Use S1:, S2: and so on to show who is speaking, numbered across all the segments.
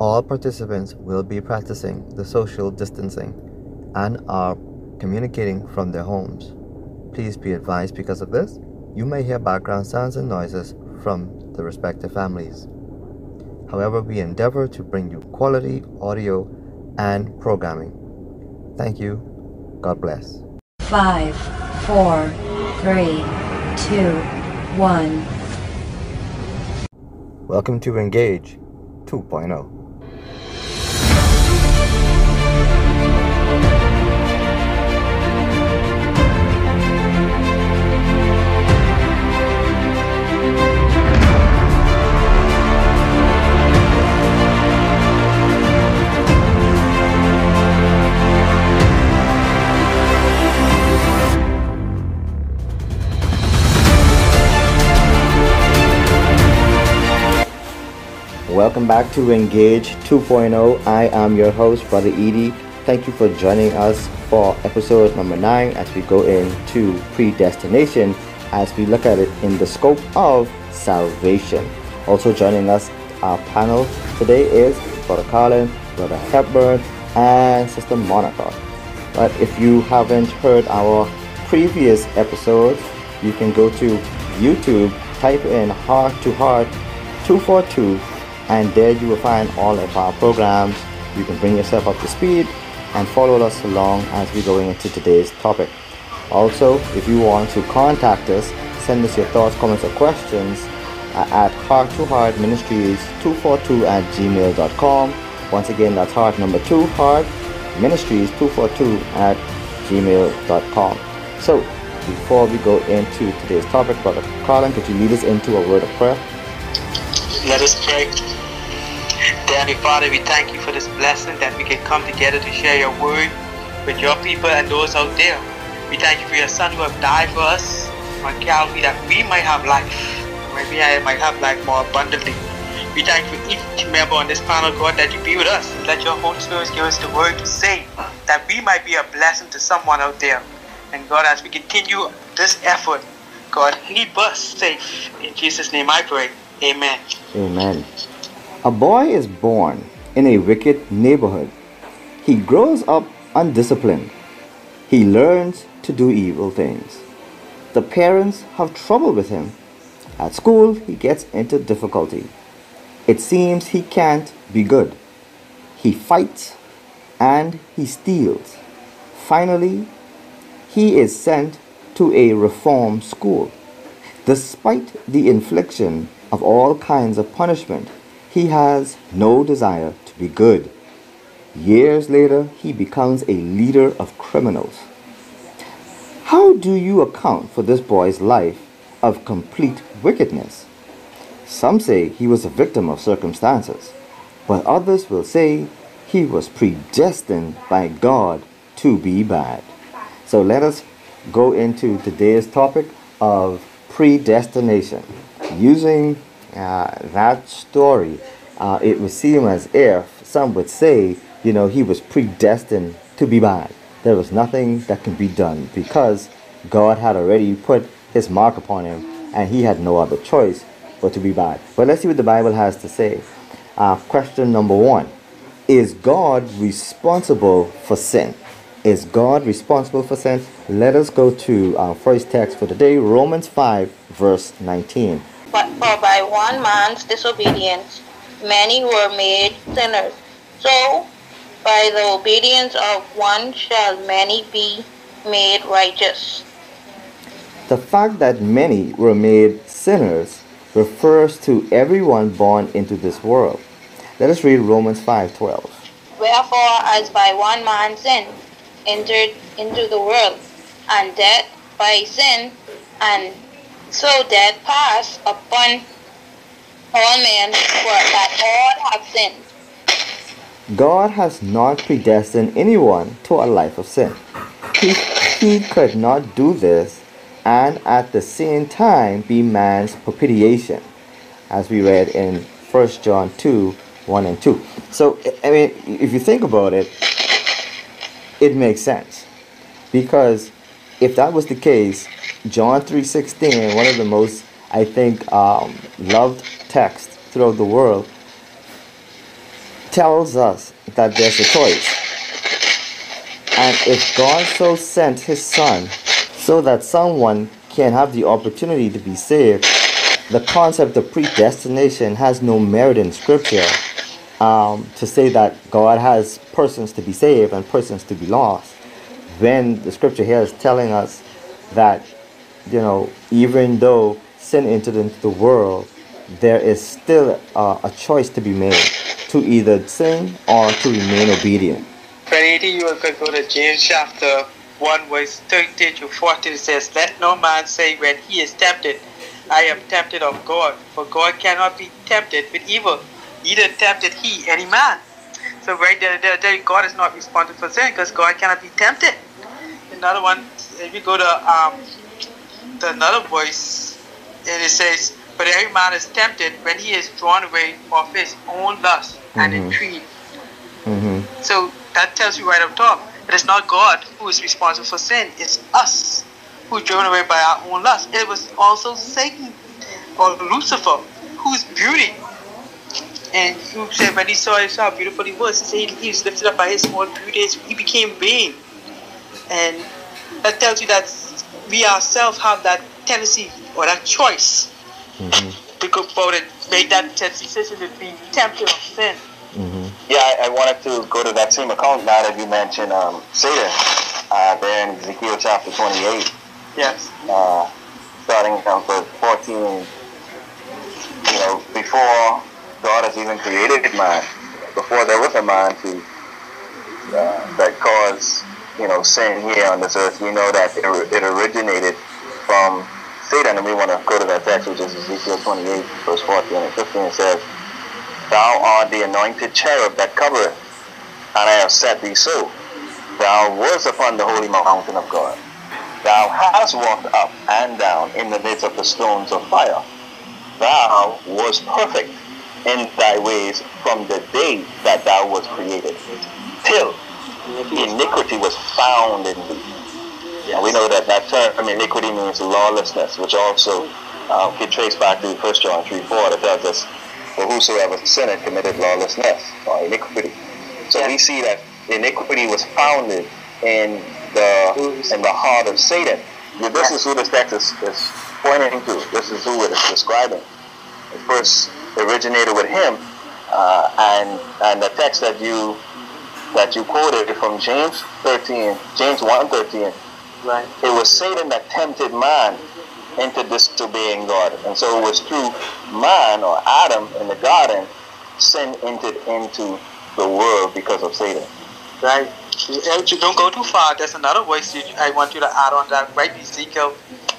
S1: All participants will be practicing the social distancing and are communicating from their homes. Please be advised because of this, you may hear background sounds and noises from the respective families. However, we endeavor to bring you quality audio and programming. Thank you. God bless.
S2: Five, four, three, two, one.
S1: Welcome to Engage 2.0. Welcome back to Engage 2.0. I am your host, Brother Edie. Thank you for joining us for episode number 9 as we go into predestination as we look at it in the scope of salvation. Also joining us, our panel today is Brother Colin, Brother Hepburn, and Sister Monica. But if you haven't heard our previous episodes, you can go to YouTube, type in Heart to Heart 242 and there you will find all of our programs. You can bring yourself up to speed and follow us along as we're going into today's topic. Also, if you want to contact us, send us your thoughts, comments, or questions at heart to heart ministries 242 at gmail.com. Once again, that's heart number two, heart ministries 242 at gmail.com. So, before we go into today's topic, Brother Colin, could you lead us into a word of prayer?
S3: Let us pray. Heavenly Father, we thank you for this blessing that we can come together to share your word with your people and those out there. We thank you for your Son who have died for us on Calvary that we might have life, Maybe I might have life more abundantly. We thank you for each member on this panel, God, that you be with us. Let your Holy Spirit give us the word to say that we might be a blessing to someone out there. And God, as we continue this effort, God, keep us safe. In Jesus' name I pray. Amen.
S1: Amen. A boy is born in a wicked neighborhood. He grows up undisciplined. He learns to do evil things. The parents have trouble with him. At school, he gets into difficulty. It seems he can't be good. He fights and he steals. Finally, he is sent to a reform school. Despite the infliction of all kinds of punishment, he has no desire to be good. Years later, he becomes a leader of criminals. How do you account for this boy's life of complete wickedness? Some say he was a victim of circumstances, but others will say he was predestined by God to be bad. So let us go into today's topic of predestination using uh, that story, uh, it would seem as if some would say, you know, he was predestined to be bad. There was nothing that can be done because God had already put his mark upon him and he had no other choice but to be bad. But let's see what the Bible has to say. Uh, question number one Is God responsible for sin? Is God responsible for sin? Let us go to our first text for today, Romans 5, verse 19.
S4: But for by one man's disobedience many were made sinners. So by the obedience of one shall many be made righteous.
S1: The fact that many were made sinners refers to everyone born into this world. Let us read Romans 5:12.
S4: Wherefore as by one man sin entered into the world, and death by sin, and so death passed upon all men, for that all have sinned.
S1: God has not predestined anyone to a life of sin. He, he could not do this and at the same time be man's propitiation, as we read in 1 John 2 1 and 2. So, I mean, if you think about it, it makes sense. Because if that was the case, John 3.16, one of the most, I think, um, loved texts throughout the world, tells us that there's a choice. And if God so sent his son so that someone can have the opportunity to be saved, the concept of predestination has no merit in scripture um, to say that God has persons to be saved and persons to be lost. When the scripture here is telling us that, you know, even though sin entered into the world, there is still uh, a choice to be made to either sin or to remain obedient.
S3: Brother you could go to James chapter 1 verse 13 to 14. It says, Let no man say when he is tempted, I am tempted of God. For God cannot be tempted with evil, neither tempted he any man. So right there, there, there God is not responsible for sin because God cannot be tempted. Another one, if you go to um, the another voice, and it says, But every man is tempted when he is drawn away of his own lust and
S1: Mhm.
S3: intrigue.
S1: hmm
S3: So that tells you right up top. It is not God who is responsible for sin. It's us who are driven away by our own lust. It was also Satan or Lucifer whose beauty. And who said when he saw, he saw how beautiful he was, he said he was lifted up by his own beauty. He became vain. And that tells you that we ourselves have that tendency or that choice to go forward and make that decision to be tempted of sin.
S1: hmm
S5: Yeah, I, I wanted to go to that same account now that you mentioned um, Satan uh, there in Ezekiel chapter 28,
S3: Yes.
S5: uh, starting from verse 14. You know, before God has even created man, before there was a man to uh, that caused you know sin here on this earth, we know that it, it originated from Satan, and we want to go to that text, which is Ezekiel 28, verse 14 and 15. It says. Thou art the anointed cherub that covereth, and I have set thee so. Thou wast upon the holy mountain of God. Thou hast walked up and down in the midst of the stones of fire. Thou wast perfect in thy ways from the day that thou wast created, till iniquity was found in thee. And we know that that term from iniquity means lawlessness, which also uh, can trace back to 1 John 3 4 that tells us, For whosoever sinned committed lawlessness or iniquity. So we see that iniquity was founded in the in the heart of Satan. This is who this text is, is pointing to. This is who it is describing. It first originated with him, uh, and and the text that you that you quoted from James 13, James 1 13,
S3: Right.
S5: it was Satan that tempted man into disobeying God. And so it was through man or Adam in the garden, sin entered into the world because of Satan.
S3: Right. You don't go too far. There's another verse you, I want you to add on that. Right, Ezekiel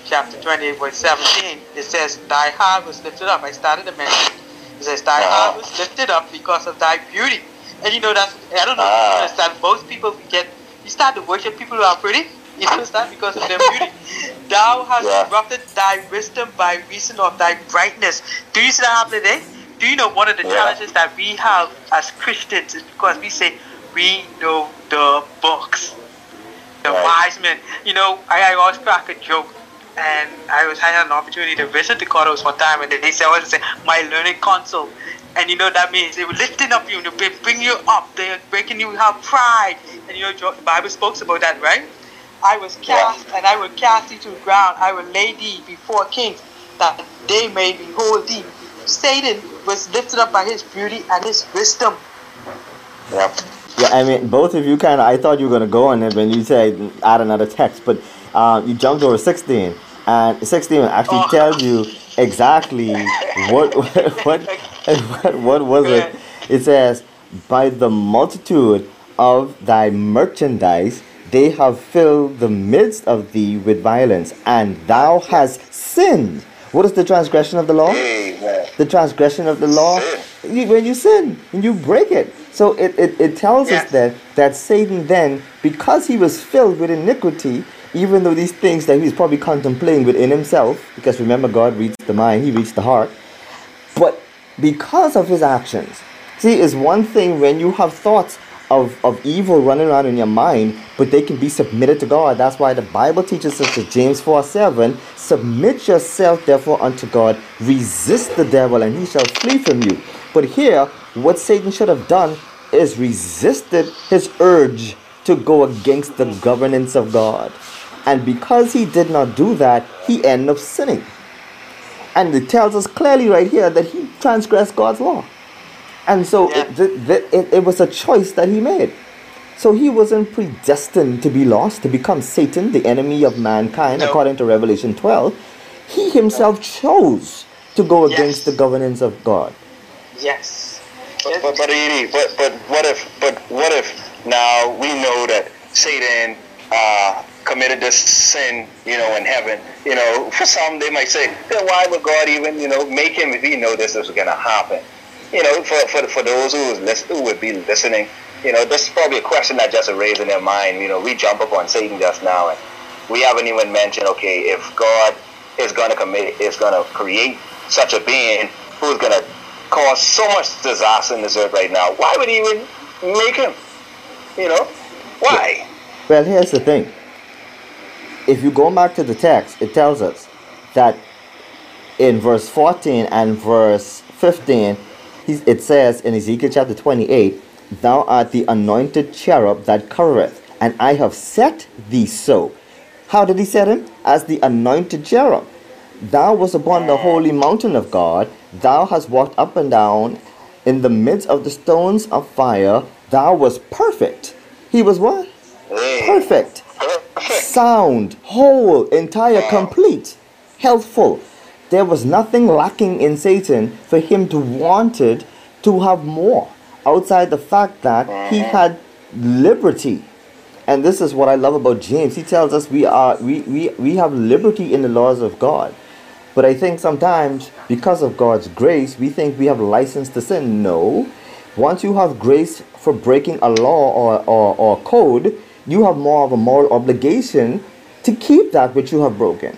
S3: chapter 28, verse 17. It says, Thy heart was lifted up. I started to mention. It says, Thy
S5: Uh-huh.
S3: heart was lifted up because of thy beauty. And you know that's I don't know if
S5: Ah.
S3: you understand. Most people get you start to worship people who are pretty. You understand because of their beauty. Thou hast
S5: Yeah.
S3: corrupted thy wisdom by reason of thy brightness. Do you see that happen today? Do you know one of the
S5: Yeah.
S3: challenges that we have as Christians is because we say we know the books, the
S5: Right.
S3: wise men. You know, I, I always crack a joke, and I was I had an opportunity to visit the Coros one time, and they said, I always say my learning console. And you know that means they were lifting up you, they bring you up, they're making you have pride. And you know the Bible speaks about that, right? I was cast, and I will cast thee to the ground. I will lay thee before kings, that they may behold thee. Satan was lifted up by his beauty and his wisdom.
S5: Yep.
S1: Yeah, I mean, both of you kind of. I thought you were gonna go on it when you said add another text, but uh, you jumped over sixteen, and sixteen actually
S3: Oh.
S1: tells you exactly what what what what was it? It says, "By the multitude of thy merchandise, they have filled the midst of thee with violence, and thou hast sinned." What is the transgression of the law? The transgression of the law you, when you sin and you break it so it, it, it tells us that that satan then because he was filled with iniquity even though these things that he was probably contemplating within himself because remember god reads the mind he reads the heart but because of his actions see it's one thing when you have thoughts of, of evil running around in your mind but they can be submitted to god that's why the bible teaches us in james 4 7 submit yourself therefore unto god resist the devil and he shall flee from you but here what Satan should have done is resisted his urge to go against the governance of God. And because he did not do that, he ended up sinning. And it tells us clearly right here that he transgressed God's law. And so
S3: Yeah.
S1: it, th- th- it, it was a choice that he made. So he wasn't predestined to be lost, to become Satan, the enemy of mankind,
S3: No.
S1: according to Revelation 12. He himself chose to go against the governance of God.
S3: Yes.
S5: But, but, but, Edie, but, but what if, but what if now we know that Satan uh, committed this sin, you know, in heaven? You know, for some they might say, then why would God even, you know, make him if he know this is going to happen? You know, for, for, for those who, is listen, who would be listening, you know, this is probably a question that just raised in their mind. You know, we jump up on Satan just now, and we haven't even mentioned, okay, if God is going to commit, is going to create such a being who's going to cause so much disaster in this earth right now, why would he even make him? You know, why?
S1: Well, here's the thing. If you go back to the text, it tells us that in verse 14 and verse 15, he's- it says in Ezekiel chapter 28, Thou art the anointed cherub that covereth, and I have set thee so. How did he set him? As the anointed cherub. Thou was upon the holy mountain of God. Thou hast walked up and down in the midst of the stones of fire. Thou was perfect. He was what? Perfect
S5: perfect.
S1: sound, whole, entire, complete, healthful. There was nothing lacking in Satan for him to wanted to have more outside the fact that he had liberty. And this is what I love about James. He tells us we are we, we, we have liberty in the laws of God. But I think sometimes because of God's grace, we think we have license to sin. No. Once you have grace for breaking a law or, or, or code, you have more of a moral obligation to keep that which you have broken.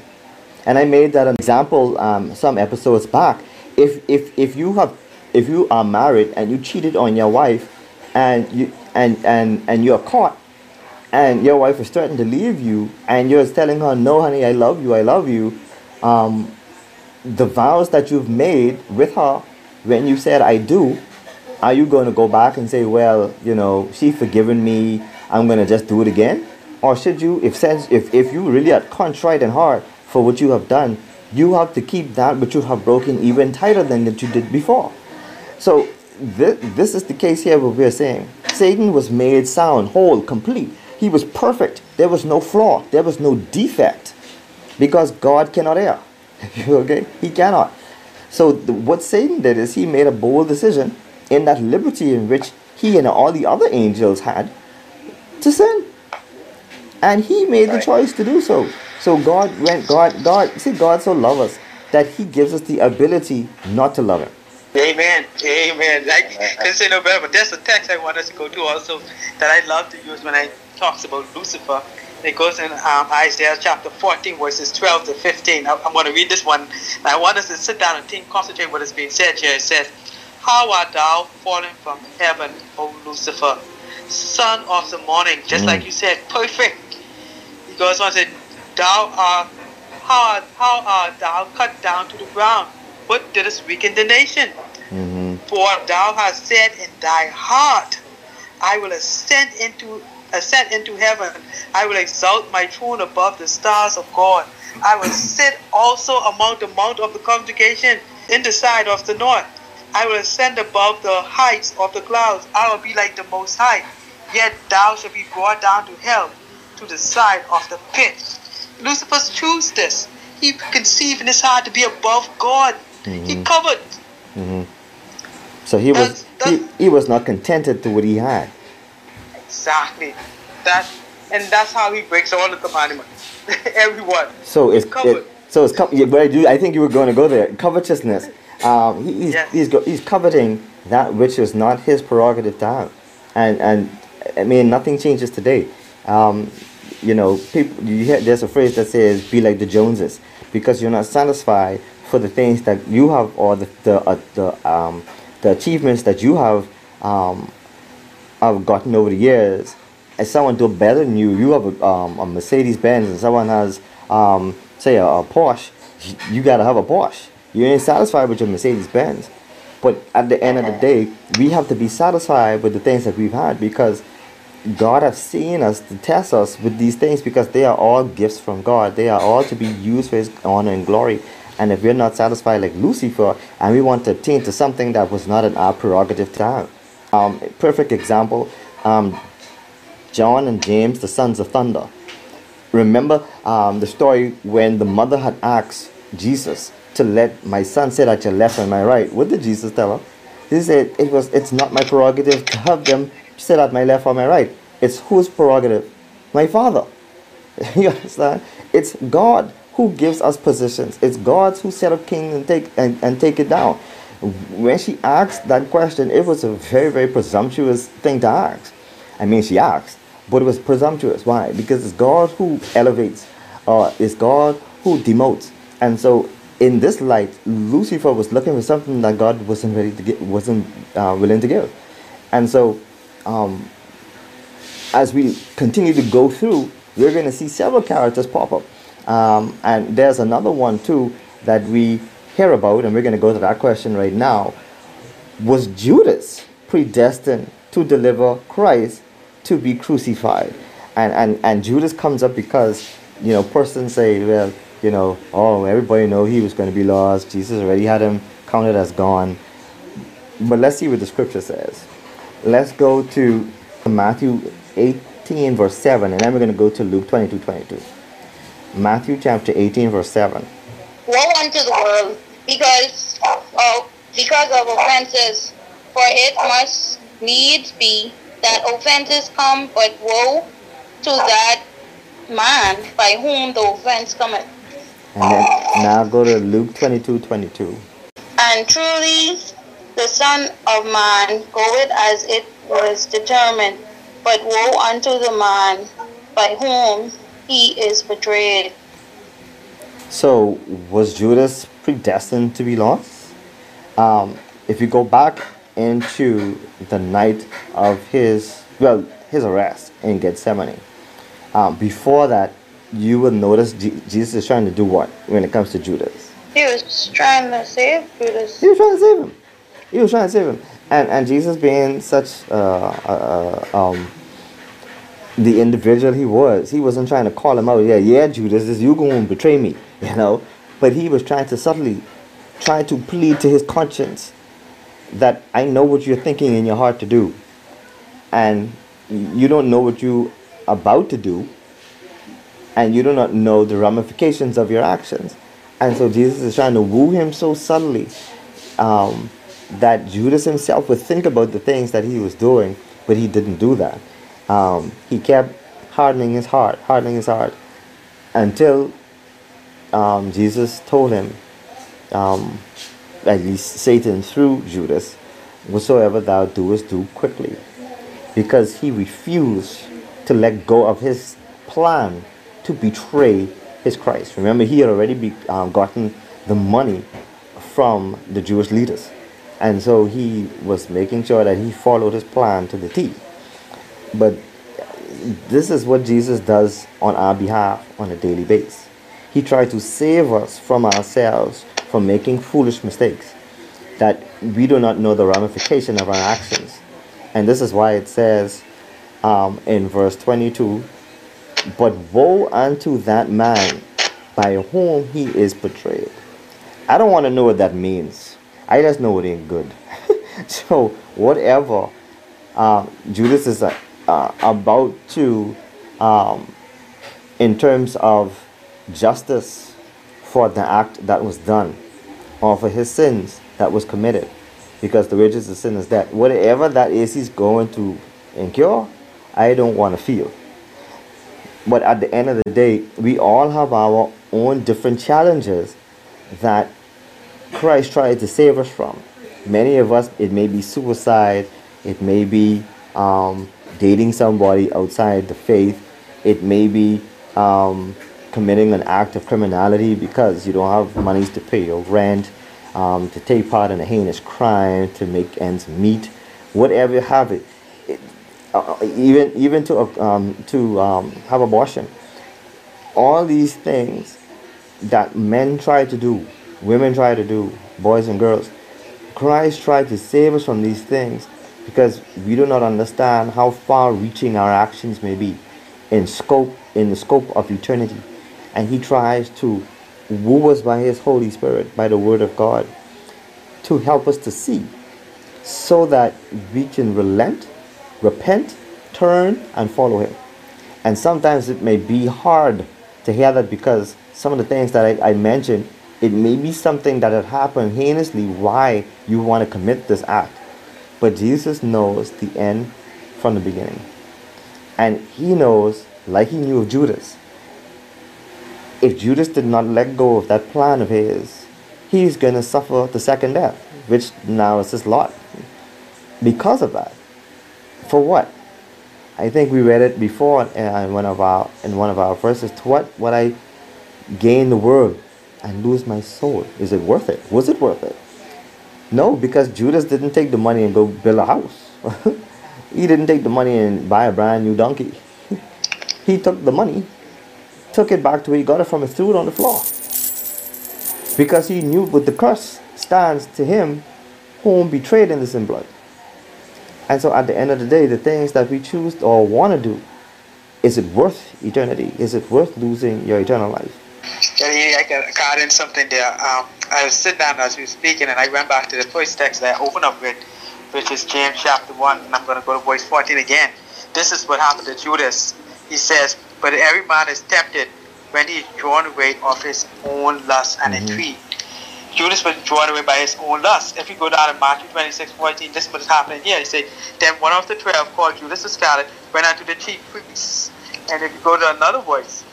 S1: And I made that an example um, some episodes back. If, if, if you have if you are married and you cheated on your wife and you and, and, and you're caught and your wife is threatening to leave you and you're telling her no honey i love you i love you um, the vows that you've made with her when you said i do are you going to go back and say well you know she forgiven me i'm going to just do it again or should you if since if, if you really are contrite and hard for what you have done you have to keep that which you have broken even tighter than that you did before so this, this is the case here what we're saying. Satan was made sound, whole, complete. He was perfect. There was no flaw. There was no defect. Because God cannot err. okay? He cannot. So what Satan did is he made a bold decision in that liberty in which he and all the other angels had to sin. And he made the choice to do so. So God went, God, God, see, God so loves us that he gives us the ability not to love him.
S3: Amen. Amen. I can say no better, but there's a text I want us to go to also that I love to use when I talks about Lucifer. It goes in um, Isaiah chapter 14, verses 12 to 15. I, I'm going to read this one. I want us to sit down and think, concentrate what is being said here. It says, How art thou fallen from heaven, O Lucifer, son of the morning? Just
S1: Mm.
S3: like you said, perfect. He goes on and said, Thou art, how, art- how art thou cut down to the ground? What didst weaken the nation?
S1: hmm
S3: For thou hast said in thy heart, I will ascend into ascend into heaven. I will exalt my throne above the stars of God. I will sit also among the mount of the congregation in the side of the north. I will ascend above the heights of the clouds. I will be like the most high. Yet thou shalt be brought down to hell, to the side of the pit. Lucifer chose this. He conceived in his heart to be above God. He mm-hmm. covered. Mm-hmm.
S1: So he was
S3: That's-
S1: he, he was not contented to what he had.
S3: Exactly. That and that's how he breaks all the commandments. Everyone.
S1: So it's
S3: Covered.
S1: it, so it's co- yeah, but I do I think you were going to go there. Covetousness. Um, he, he's
S3: Yes.
S1: he's, he's coveting that which is not his prerogative to have, and and I mean nothing changes today. Um, you know, people you hear there's a phrase that says "be like the Joneses" because you're not satisfied for the things that you have or the the uh, the um, the achievements that you have um, I've gotten over the years, If someone do better than you, you have a, um, a Mercedes Benz, and someone has, um, say, a, a Porsche, you gotta have a Porsche. You ain't satisfied with your Mercedes Benz. But at the end of the day, we have to be satisfied with the things that we've had because God has seen us to test us with these things because they are all gifts from God. They are all to be used for His honor and glory. And if we're not satisfied like Lucifer and we want to attain to something that was not in our prerogative to have. Um, perfect example, um, John and James, the sons of thunder. Remember um, the story when the mother had asked Jesus to let my son sit at your left and my right. What did Jesus tell her? He said, it was, it's not my prerogative to have them sit at my left or my right. It's whose prerogative? My father. you understand? It's God who gives us positions. It's God who set up kings and take and, and take it down. When she asked that question, it was a very, very presumptuous thing to ask. I mean, she asked, but it was presumptuous. Why? Because it's God who elevates, uh, it's God who demotes. And so, in this light, Lucifer was looking for something that God wasn't ready to get, wasn't uh, willing to give. And so, um, as we continue to go through, we're going to see several characters pop up. Um, and there's another one too that we hear about, and we're going to go to that question right now. Was Judas predestined to deliver Christ to be crucified? And, and, and Judas comes up because, you know, persons say, well, you know, oh, everybody know he was going to be lost. Jesus already had him counted as gone. But let's see what the scripture says. Let's go to Matthew 18, verse 7, and then we're going to go to Luke 22, 22. Matthew chapter 18, verse 7.
S4: Woe unto the world because of, because of offenses, for it must needs be that offenses come, but woe to that man by whom the offense cometh.
S1: And then now go to Luke 22, 22.
S4: And truly the Son of Man goeth as it was determined, but woe unto the man by whom he is betrayed.
S1: So, was Judas predestined to be lost? Um, if you go back into the night of his, well, his arrest in Gethsemane, um, before that, you will notice G- Jesus is trying to do what when it comes to Judas?
S4: He was trying to save Judas.
S1: He was trying to save him. He was trying to save him. And, and Jesus being such uh, uh, um, the individual he was, he wasn't trying to call him out. Yeah, yeah, Judas, is you going to betray me, you know? But he was trying to subtly try to plead to his conscience that I know what you're thinking in your heart to do. And you don't know what you're about to do. And you do not know the ramifications of your actions. And so Jesus is trying to woo him so subtly um, that Judas himself would think about the things that he was doing, but he didn't do that. Um, he kept hardening his heart, hardening his heart, until um, Jesus told him, um, at least Satan through Judas, whatsoever thou doest, do quickly. Because he refused to let go of his plan to betray his Christ. Remember, he had already be, um, gotten the money from the Jewish leaders. And so he was making sure that he followed his plan to the T. But this is what Jesus does on our behalf on a daily basis. He tries to save us from ourselves from making foolish mistakes that we do not know the ramification of our actions. And this is why it says um, in verse 22 But woe unto that man by whom he is betrayed. I don't want to know what that means. I just know it ain't good. so, whatever uh, Judas is uh, uh, about to, um, in terms of justice for the act that was done or for his sins that was committed, because the wages of sin is death. Whatever that is, he's going to incur. I don't want to feel. But at the end of the day, we all have our own different challenges that Christ tried to save us from. Many of us, it may be suicide, it may be um, dating somebody outside the faith, it may be um, committing an act of criminality because you don't have monies to pay your rent, um, to take part in a heinous crime, to make ends meet, whatever you have it. Uh, even even to um, to um, have abortion. All these things that men try to do, women try to do, boys and girls, Christ tried to save us from these things because we do not understand how far reaching our actions may be in scope in the scope of eternity. And he tries to woo us by his Holy Spirit, by the word of God, to help us to see so that we can relent, repent, turn and follow him. And sometimes it may be hard to hear that because some of the things that I, I mentioned, it may be something that had happened heinously why you want to commit this act. But Jesus knows the end from the beginning. And he knows, like he knew of Judas, if Judas did not let go of that plan of his, he's going to suffer the second death, which now is his lot. Because of that. For what? I think we read it before uh, in one of our in one of our verses. To what would I gain the world and lose my soul? Is it worth it? Was it worth it? No, because Judas didn't take the money and go build a house. he didn't take the money and buy a brand new donkey. he took the money, took it back to where he got it from and threw it on the floor. Because he knew with the curse stands to him whom betrayed in the in blood. And so at the end of the day, the things that we choose or want to do, is it worth eternity? Is it worth losing your eternal life?
S3: Yeah, I got in something there. Um, I was sitting down as we were speaking, and I went back to the first text that I opened up with, which is James chapter 1, and I'm going to go to verse 14 again. This is what happened to Judas. He says, But every man is tempted when he is drawn away of his own lust and mm-hmm. intrigue. Judas was drawn away by his own lust. If you go down to Matthew 26, 14, this is what is happening here. He said, Then one of the twelve, called Judas Iscariot, went unto the chief priests. And if you go to another voice,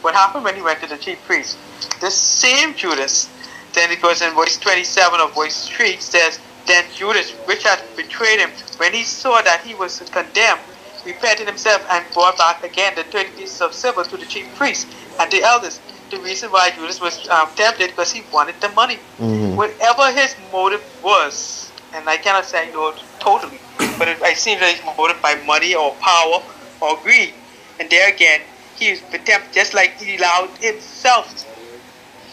S3: what happened when he went to the chief priests? This same Judas, then it goes in verse 27 of verse 3, says, Then Judas, which had betrayed him, when he saw that he was condemned, repented himself and brought back again the 30 pieces of silver to the chief priests and the elders the reason why Judas was um, tempted because he wanted the money. Mm-hmm. Whatever his motive was, and I cannot say no totally, but it, it seems like he's motive by money or power or greed. And there again, he was tempted just like he allowed himself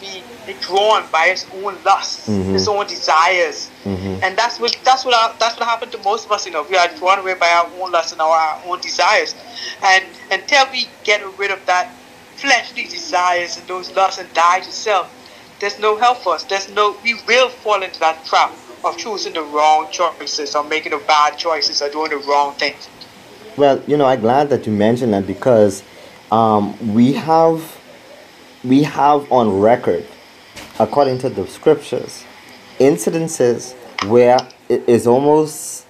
S3: to be drawn by his own lust, mm-hmm. his own desires, mm-hmm. and that's what that's what our, that's what happened to most of us. You know, we are drawn away by our own lust and our, our own desires, and until we get rid of that fleshly desires and those lusts and die to self, there's no help for us. There's no, we will fall into that trap of choosing the wrong choices or making the bad choices or doing the wrong things.
S1: Well, you know, I'm glad that you mentioned that because um, we have we have on record, according to the scriptures, incidences where it is almost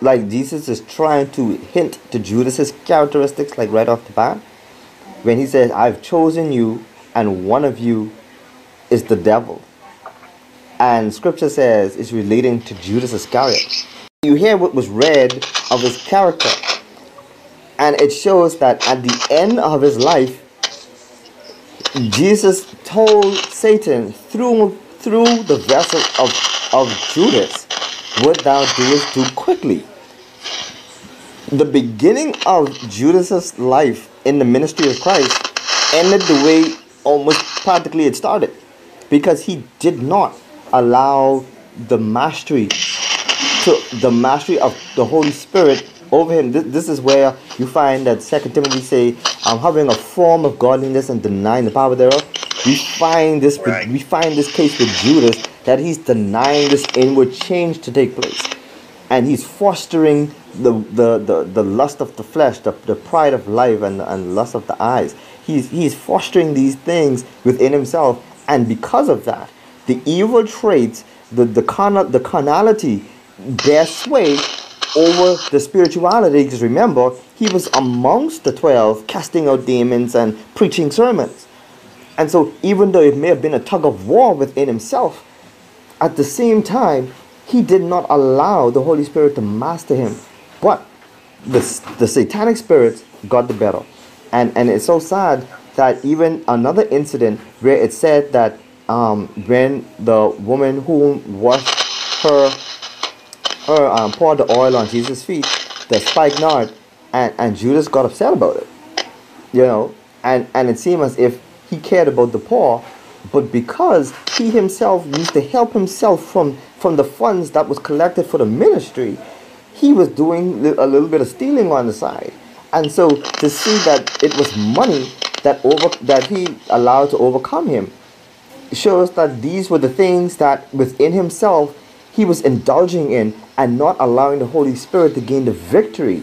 S1: like Jesus is trying to hint to Judas's characteristics, like right off the bat when he says, I've chosen you, and one of you is the devil. And scripture says it's relating to Judas Iscariot. You hear what was read of his character, and it shows that at the end of his life, Jesus told Satan through through the vessel of, of Judas, what thou doest do quickly. The beginning of Judas's life in the ministry of Christ ended the way almost practically it started because he did not allow the mastery to the mastery of the Holy Spirit over him. This, this is where you find that Second Timothy say, "I'm having a form of godliness and denying the power thereof." We find this right. we find this case with Judas that he's denying this inward change to take place, and he's fostering the, the, the, the lust of the flesh, the, the pride of life, and, and lust of the eyes. He's, he's fostering these things within himself, and because of that, the evil traits, the, the, carnal, the carnality bear sway over the spirituality. Because remember, he was amongst the 12, casting out demons and preaching sermons. And so, even though it may have been a tug of war within himself, at the same time, he did not allow the Holy Spirit to master him but the, the satanic spirits got the better. And, and it's so sad that even another incident where it said that um, when the woman who washed her, her um, poured the oil on Jesus' feet, the spikenard, and, and Judas got upset about it. You know, and, and it seemed as if he cared about the poor, but because he himself used to help himself from from the funds that was collected for the ministry, he was doing a little bit of stealing on the side. And so to see that it was money that over that he allowed to overcome him shows that these were the things that within himself he was indulging in and not allowing the Holy Spirit to gain the victory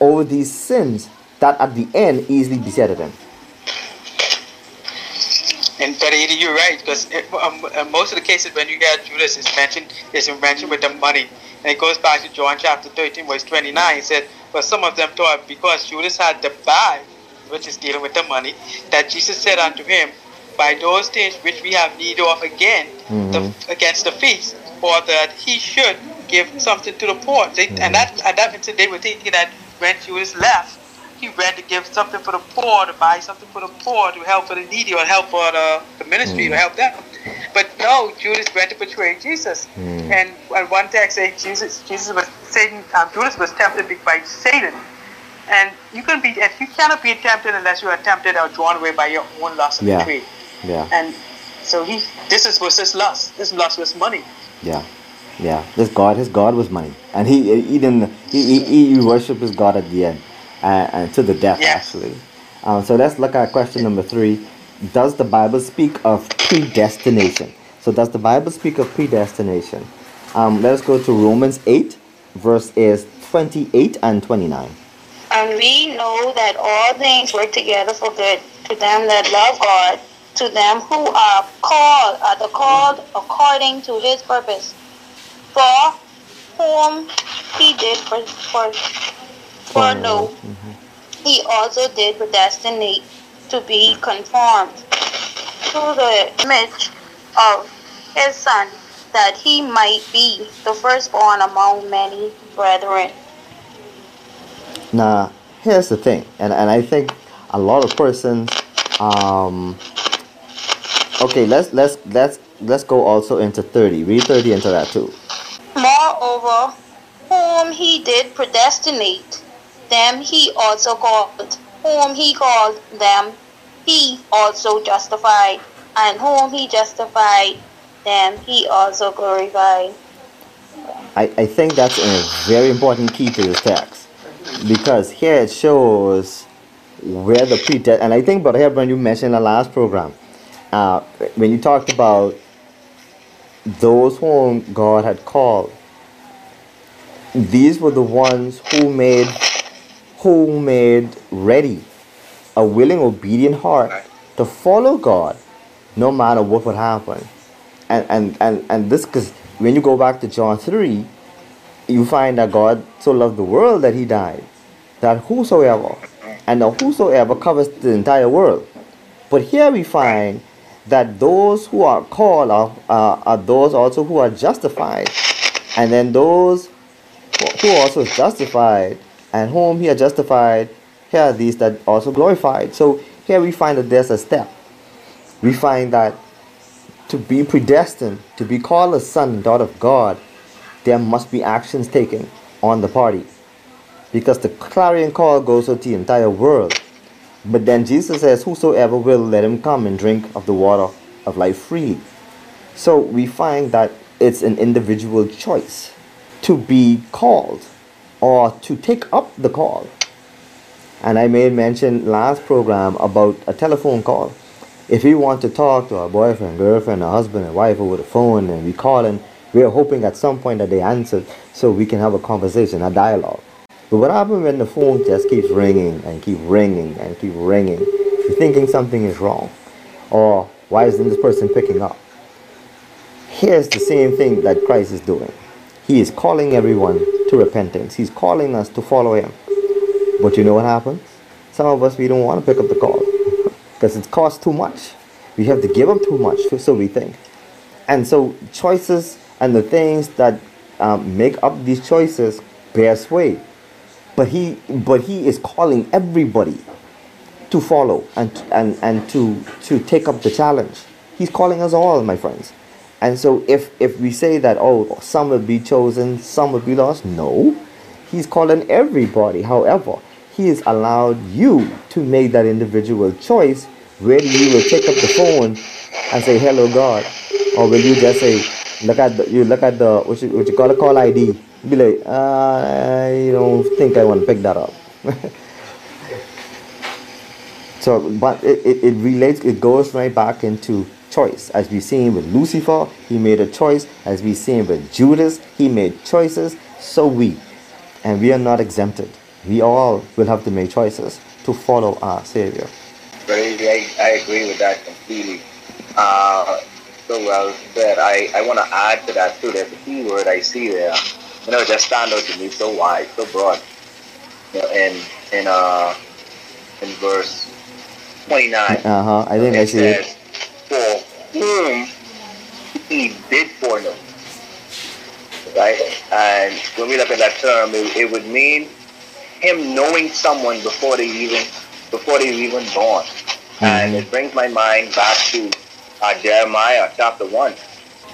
S1: over these sins that at the end easily besetted him.
S3: And but you're right because um, uh, most of the cases when you get Judas is mentioned is mentioned with the money, and it goes back to John chapter 13 verse 29. He said, "But some of them thought because Judas had the bag, which is dealing with the money, that Jesus said unto him, By those things which we have need of again mm-hmm. the, against the feast, or that he should give something to the poor." They, mm-hmm. And that at that instant they were thinking that when Judas left, he ran to give something for the poor, to buy something for the poor, to help for the needy, or help for the, the ministry, mm. to help them. But no, Judas went to betray Jesus. Mm. And, and one text says Jesus, Jesus was Satan, um, Judas was tempted by Satan. And you can be, and you cannot be tempted unless you are tempted or drawn away by your own lust of
S1: yeah.
S3: trade.
S1: Yeah.
S3: And so he, this is was his lust. His lust was money.
S1: Yeah. Yeah, this God, his God was money, and he he didn't he, he, he worshipped his God at the end and, and to the death, actually. Um, so let's look at question number three. Does the Bible speak of predestination? So does the Bible speak of predestination? Um, let us go to Romans 8, verses 28 and 29.
S4: And we know that all things work together for good to them that love God, to them who are called, are the called according to his purpose. For whom he did for, for for no, mm-hmm. he also did predestinate to be conformed to the image of his son, that he might be the firstborn among many brethren.
S1: Now, here's the thing, and, and I think a lot of persons um okay let's let's let's let's go also into 30 read 30 into that too
S4: moreover whom he did predestinate them he also called. Whom he called them he also justified. And whom he justified them he also glorified.
S1: I, I think that's a very important key to this text. Because here it shows where the pretest and I think but here when you mentioned the last program, uh, when you talked about those whom God had called, these were the ones who made who made ready a willing, obedient heart to follow God no matter what would happen. And, and, and, and this, because when you go back to John 3, you find that God so loved the world that he died, that whosoever, and the whosoever covers the entire world. But here we find that those who are called are, uh, are those also who are justified. And then those who also justified and whom he had justified, here are these that also glorified. So here we find that there's a step. We find that to be predestined, to be called a son and daughter of God, there must be actions taken on the party. Because the clarion call goes to the entire world. But then Jesus says, Whosoever will, let him come and drink of the water of life freely. So we find that it's an individual choice to be called or to take up the call. And I made mention last program about a telephone call. If we want to talk to our boyfriend, girlfriend, a husband, and wife over the phone, and we call and we're hoping at some point that they answer so we can have a conversation, a dialogue. But what happens when the phone just keeps ringing and keep ringing and keep ringing? You're thinking something is wrong. Or why isn't this person picking up? Here's the same thing that Christ is doing. He is calling everyone to repentance. He's calling us to follow Him. But you know what happens? Some of us, we don't want to pick up the call because it costs too much. We have to give up too much, so we think. And so, choices and the things that um, make up these choices bear sway. But he, but he is calling everybody to follow and, and, and to, to take up the challenge. He's calling us all, my friends. And so if if we say that oh some will be chosen, some will be lost, no. He's calling everybody. However, he has allowed you to make that individual choice whether you will pick up the phone and say hello God or will you just say look at the, you look at the what you, what you call a call ID. Be like, uh, I don't think I want to pick that up. so, but it, it, it relates. It goes right back into choice. As we seen with Lucifer, he made a choice. As we seen with Judas, he made choices. So we, and we are not exempted. We all will have to make choices to follow our Savior.
S5: Very, I, I agree with that completely. Uh, so well said. I, I want to add to that too. There's a key word I see there. You know, just stand out to me so wide, so broad. You know, in in uh in verse 29.
S1: Uh huh. I think I see it.
S5: For whom he did foreknow. Right? And when we look at that term, it, it would mean him knowing someone before they even before they were even born. And it brings my mind back to uh, Jeremiah chapter 1.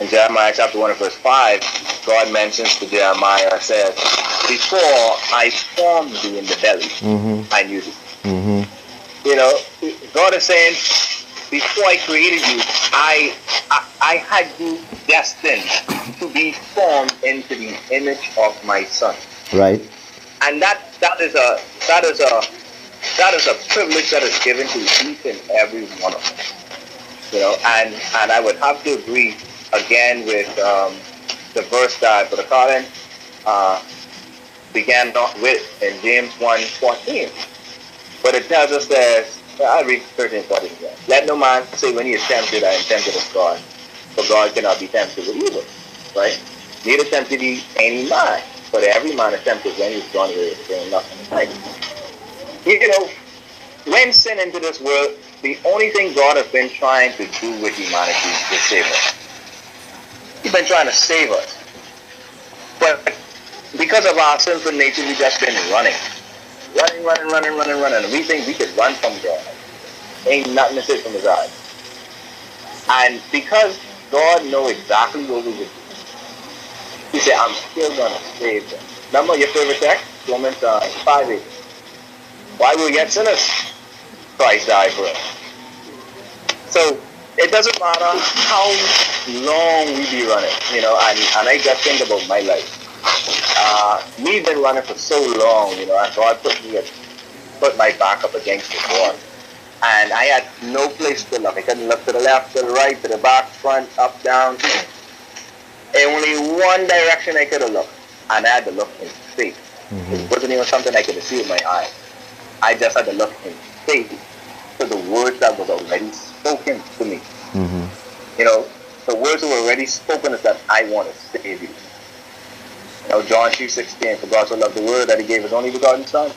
S5: In Jeremiah chapter 1 and verse 5, God mentions to Jeremiah, says, Before I formed thee in the belly,
S1: Mhm.
S5: I knew thee.
S1: Mhm.
S5: You know, God is saying, before I created you, I, I I had you destined to be formed into the image of my son.
S1: Right.
S5: And that that is a that is a that is a privilege that is given to each and every one of us. You know, and and I would have to agree again with um, the verse that Brother Colin uh, began off with in James 1 14. But it tells us that, I read 13 and 14 again. Let no man say when he is tempted, I am tempted of God. For God cannot be tempted with evil. Right? Neither tempted he any man. But every man is tempted when he is drawn away doing nothing. Right? You know, when sin entered this world, the only thing God has been trying to do with humanity is to save us. He's been trying to save us. But because of our sinful nature, we've just been running. Running, running, running, running, running. We think we could run from God. Ain't nothing to sit from his eyes. And because God know exactly what we would do, he said, I'm still going to save them. Remember your favorite text? Romans uh, 5 8. Why will we get sinners? Christ died for us. So it doesn't matter how long we be running, you know, and, and I just think about my life. Uh, we've been running for so long, you know, and God put me at, put my back up against the wall. And I had no place to look. I couldn't look to the left, to the right, to the back, front, up, down. Only one direction I could have looked. And I had to look in faith. It wasn't even something I could see with my eye. I just had to look in faith to the words that was already spoken to me.
S1: Mhm.
S5: You know, the words that were already spoken is that I want to save you. Know, John 3 16, for God so loved the world that he gave his only begotten son.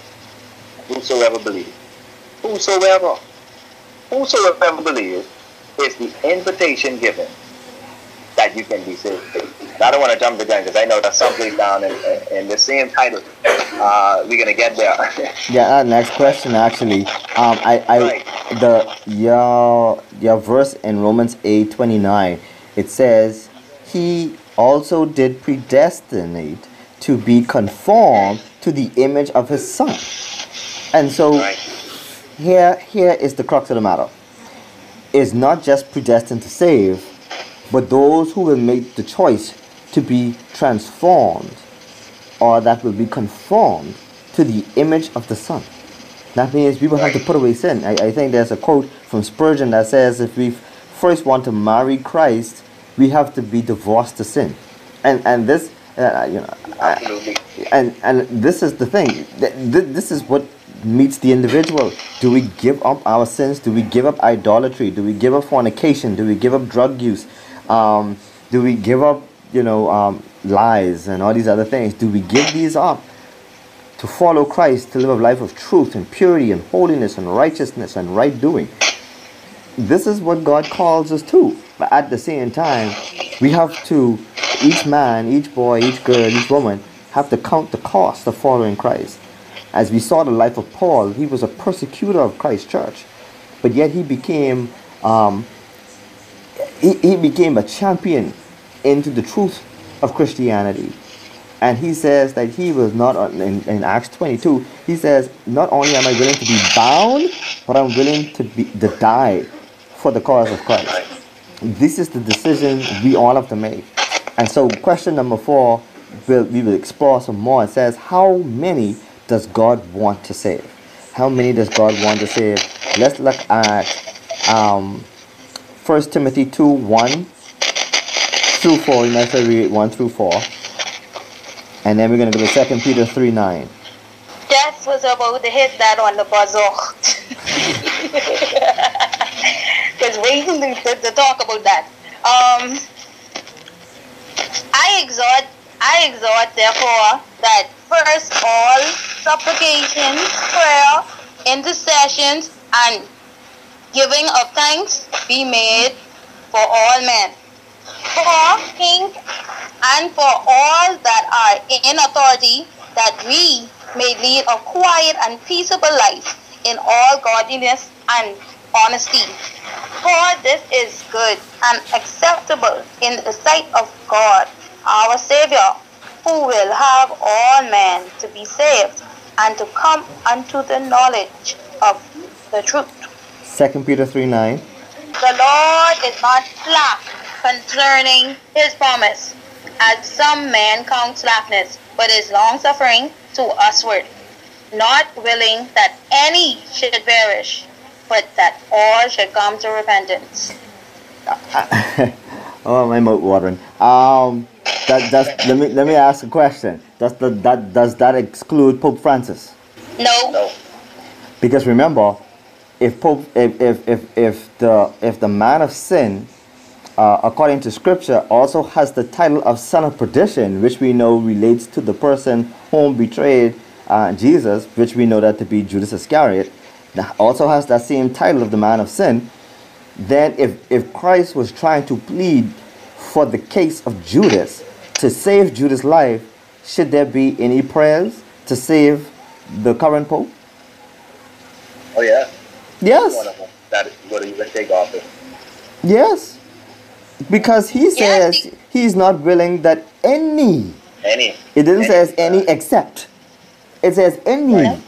S5: Whosoever believes. Whosoever. Whosoever believes is the invitation given that you can be saved. Now, I don't want to jump the gun because I know that's someplace down in, in the same title. Uh, we're going to get there.
S1: Yeah, uh, next question actually. Um, I, I,
S5: Right.
S1: the your your verse in Romans eight twenty nine, it says, "He also did predestinate to be conformed to the image of His Son." And so
S5: right.
S1: here, here is the crux of the matter. Is not just predestined to save, but those who will make the choice to be transformed, or that will be conformed to the image of the Son. That means we will have to put away sin. I, I think there's a quote from Spurgeon that says if we first want to marry Christ, we have to be divorced to sin. And and this, uh, you know,
S5: Absolutely.
S1: and and this is the thing. Th- th- This is what meets the individual. Do we give up our sins? Do we give up idolatry? Do we give up fornication? Do we give up drug use? Um, do we give up, you know, um, lies and all these other things? Do we give these up to follow Christ, to live a life of truth and purity and holiness and righteousness and right doing? This is what God calls us to. But at the same time, we have to, each man, each boy, each girl, each woman, have to count the cost of following Christ. As we saw the life of Paul, he was a persecutor of Christ's church, but yet he became, um, he, he became a champion into the truth of Christianity. And he says that he was not, in, in Acts 22, he says, not only am I willing to be bound, but I'm willing to, be, to die for the cause of Christ. This is the decision we all have to make. And so, question number four, we'll, we will explore some more. It says, How many does God want to save? How many does God want to save? Let's look at um, 1 Timothy 2 1 through 4. You might say read 1 through 4. And then we're going to go to 2 Peter 3 9.
S4: Death was about to hit that on the buzzer. Waiting to, to talk about that. Um, I exhort, I exhort, therefore, that first all supplications, prayer, intercessions, and giving of thanks be made for all men, for kings, and for all that are in authority, that we may lead a quiet and peaceable life in all godliness and honesty. For this is good and acceptable in the sight of God, our Savior, who will have all men to be saved and to come unto the knowledge of the truth.
S1: 2 Peter 3 9.
S4: The Lord is not slack concerning his promise, as some men count slackness, but is long suffering to usward, not willing that any should perish, but that all should come to repentance.
S1: oh, my mouth watering. Um, that does. Let me let me ask a question. Does the, that does that exclude Pope Francis?
S4: No,
S5: No.
S1: Because remember, if Pope, if if if, if the if the man of sin, uh, according to Scripture, also has the title of son of perdition, which we know relates to the person whom betrayed uh, Jesus, which we know that to be Judas Iscariot, that also has that same title of the man of sin. Then, if if Christ was trying to plead for the case of Judas to save Judas' life, should there be any prayers to save the current pope?
S5: Oh yeah.
S1: Yes.
S5: One of them. That is what you would take office.
S1: Yes. Because he says
S4: Yes.
S1: he's not willing that any,
S5: Any.
S1: it didn't
S5: any,
S1: say any except, it says any.
S5: Right.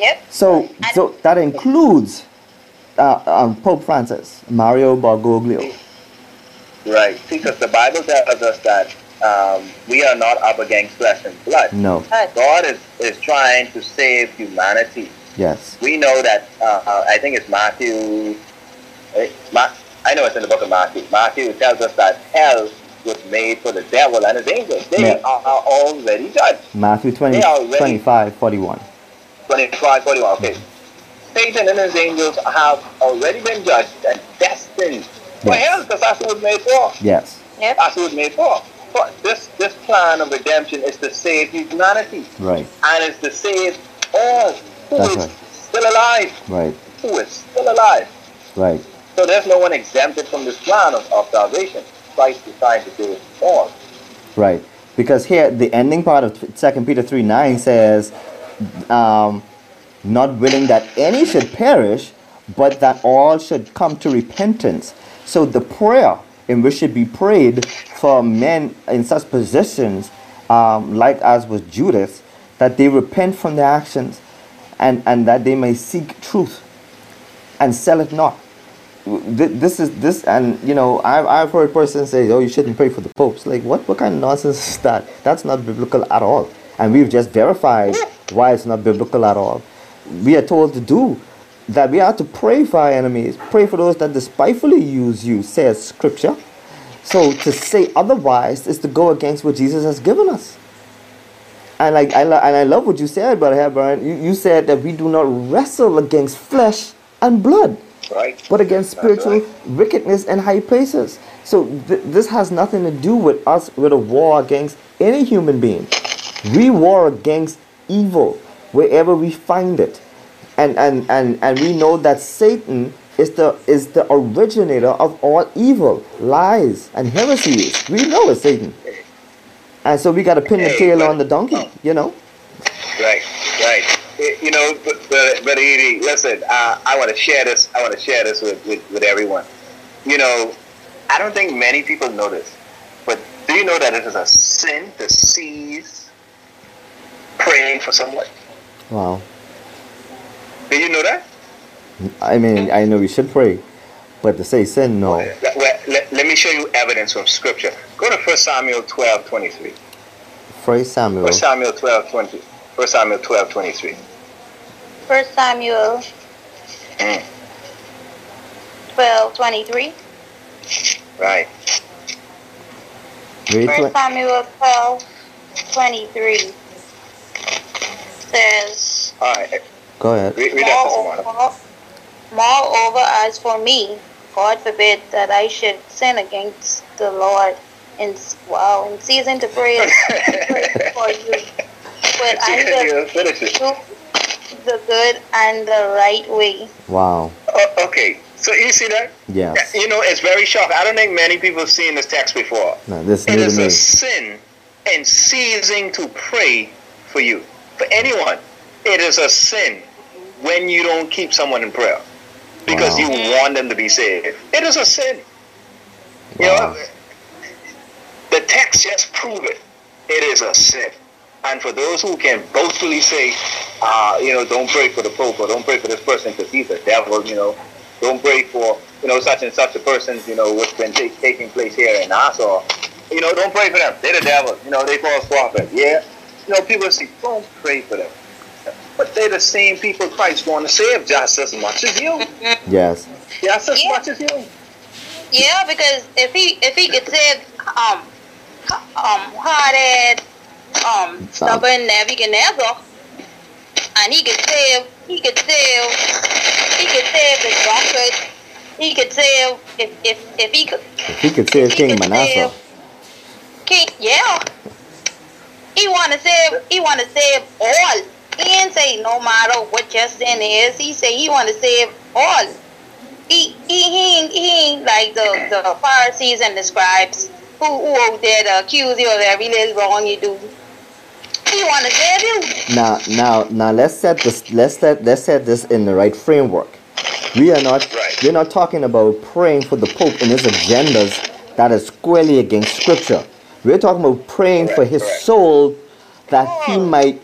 S4: Yep,
S1: So, so that includes uh, um, Pope Francis, Mario Bergoglio.
S5: Right. Because the Bible tells us that um, we are not up against flesh and blood.
S1: No.
S5: God is, is trying to save humanity.
S1: Yes.
S5: We know that, uh, uh, I think it's Matthew, eh, Ma- I know it's in the book of Matthew. Matthew tells us that hell was made for the devil and his angels. They
S1: Yeah.
S5: are, are already judged.
S1: Matthew 20,
S5: already-
S1: 25, 41.
S5: 25, 41, okay. Satan and his angels have already been judged and destined for
S1: Yes.
S5: hell because that's what it was made for.
S1: Yes.
S4: yep,
S5: That's what it was made for. But this, this plan of redemption is to save humanity.
S1: Right.
S5: And it's to save all who
S1: That's
S5: is
S1: right.
S5: still alive.
S1: Right.
S5: Who is still alive.
S1: Right.
S5: So there's no one exempted from this plan of, of salvation. Christ is trying to do it all.
S1: Right. Because here, the ending part of 2 Peter 3 9 says, um, not willing that any should perish, but that all should come to repentance. So the prayer in which should be prayed for men in such positions, um, like as was Judas, that they repent from their actions and, and that they may seek truth and sell it not. This is this, and you know, I've, I've heard persons say, "Oh, you shouldn't pray for the popes." Like, what what kind of nonsense is that? That's not biblical at all. And we've just verified why it's not biblical at all. We are told to do that. We are to pray for our enemies, pray for those that despitefully use you, says Scripture. So to say otherwise is to go against what Jesus has given us. And like I lo- and I love what you said, Brother Hebron. You, you said that we do not wrestle against flesh and blood,
S5: Right?
S1: but against spiritual
S5: right.
S1: wickedness in high places. So th- this has nothing to do with us with a war against any human being. We war against evil wherever we find it, and and and and we know that Satan is the is the originator of all evil, lies, and heresies. We know it's Satan, and so we got to pin the tail on the donkey. You know.
S5: Right, right. Eh, You know, but, but, Edie, listen, uh, I want to share this. I want to share this with, with, with everyone. You know, I don't think many people know this, but do you know that it is a sin to cease praying for someone?
S1: Wow.
S5: Do you know that?
S1: I mean, I know we should pray, but to say sin, no.
S5: Well, let, let, let me show you evidence from Scripture. Go to 1 Samuel 12, 23.
S1: First Samuel.
S5: 1 Samuel 12, 20. 1 Samuel 12, 23.
S4: First Samuel
S5: Mm,
S4: 12, 23.
S5: right.
S1: Read
S4: First Samuel 12, 23 says,
S5: All right.
S1: Go ahead.
S5: Read, read that, Sister Monica.
S4: Moreover, moreover, as for me, God forbid that I should sin against the Lord in wow in season to pray pray for you. But I will
S5: Yeah, finish it.
S4: do the good and the right way.
S1: Wow.
S5: Oh, okay. So you see that?
S1: Yeah.
S5: You know, it's very shocking. I don't think many people have seen this text before.
S1: No, this is new to
S5: is
S1: me.
S5: a sin in ceasing to pray for you. For anyone, it is a sin when you don't keep someone in prayer because
S1: Wow.
S5: you want them to be saved. It is a sin. You know, the text just prove it. It is a sin. And for those who can boastfully say, uh, you know, don't pray for the Pope or don't pray for this person because he's a devil, you know, don't pray for, you know, such and such a person, you know, what's been ta- taking place here in Nassau. You know, don't pray for them. They're the devil. You know, they false prophet. Yeah. You know, people say, don't pray for them. But they're the same people Christ want to save just as much as you.
S1: Yes.
S5: Just as
S4: Yeah.
S5: much as you.
S4: Yeah, because if he if he could save um um hard-head um stubborn Nebuchadnezzar, and he could save he could save he could save the drunkard. He could save if if if he could
S1: He could save
S4: He
S1: King
S4: could
S1: Manasseh.
S4: save- King yeah. He wanna save he wanna save all. He ain't say no matter what your sin is. He say he wanna save all. He he he he ain't like the, the Pharisees and the scribes who who out there to accuse you of every little wrong you do. He wanna save you.
S1: Now, now, now, let's set this. Let's set. Let's set this in the right framework. We are not.
S5: Right.
S1: We're not talking about praying for the Pope and his agendas that is squarely against Scripture. We're talking about praying for his
S5: correct.
S1: soul, that he might,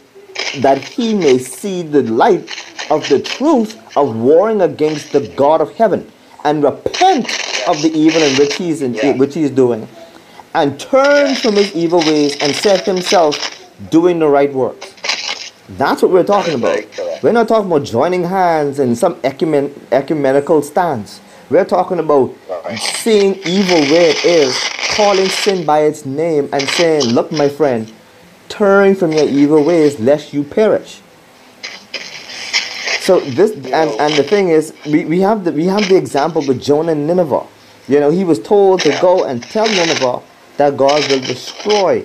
S1: that he may see the light of the truth of warring against the God of heaven, and repent of the evil in which he's in,
S5: Yeah.
S1: which he's doing, and turn from his evil ways and set himself doing the right works. That's what we're talking about. We're not talking about joining hands in some ecumen- ecumenical stance. We're talking about. Seeing evil where it is, calling sin by its name, and saying, Look, my friend, turn from your evil ways lest you perish. So this and, and the thing is we, we have the we have the example with Jonah and Nineveh. You know, he was told to go and tell Nineveh that God will destroy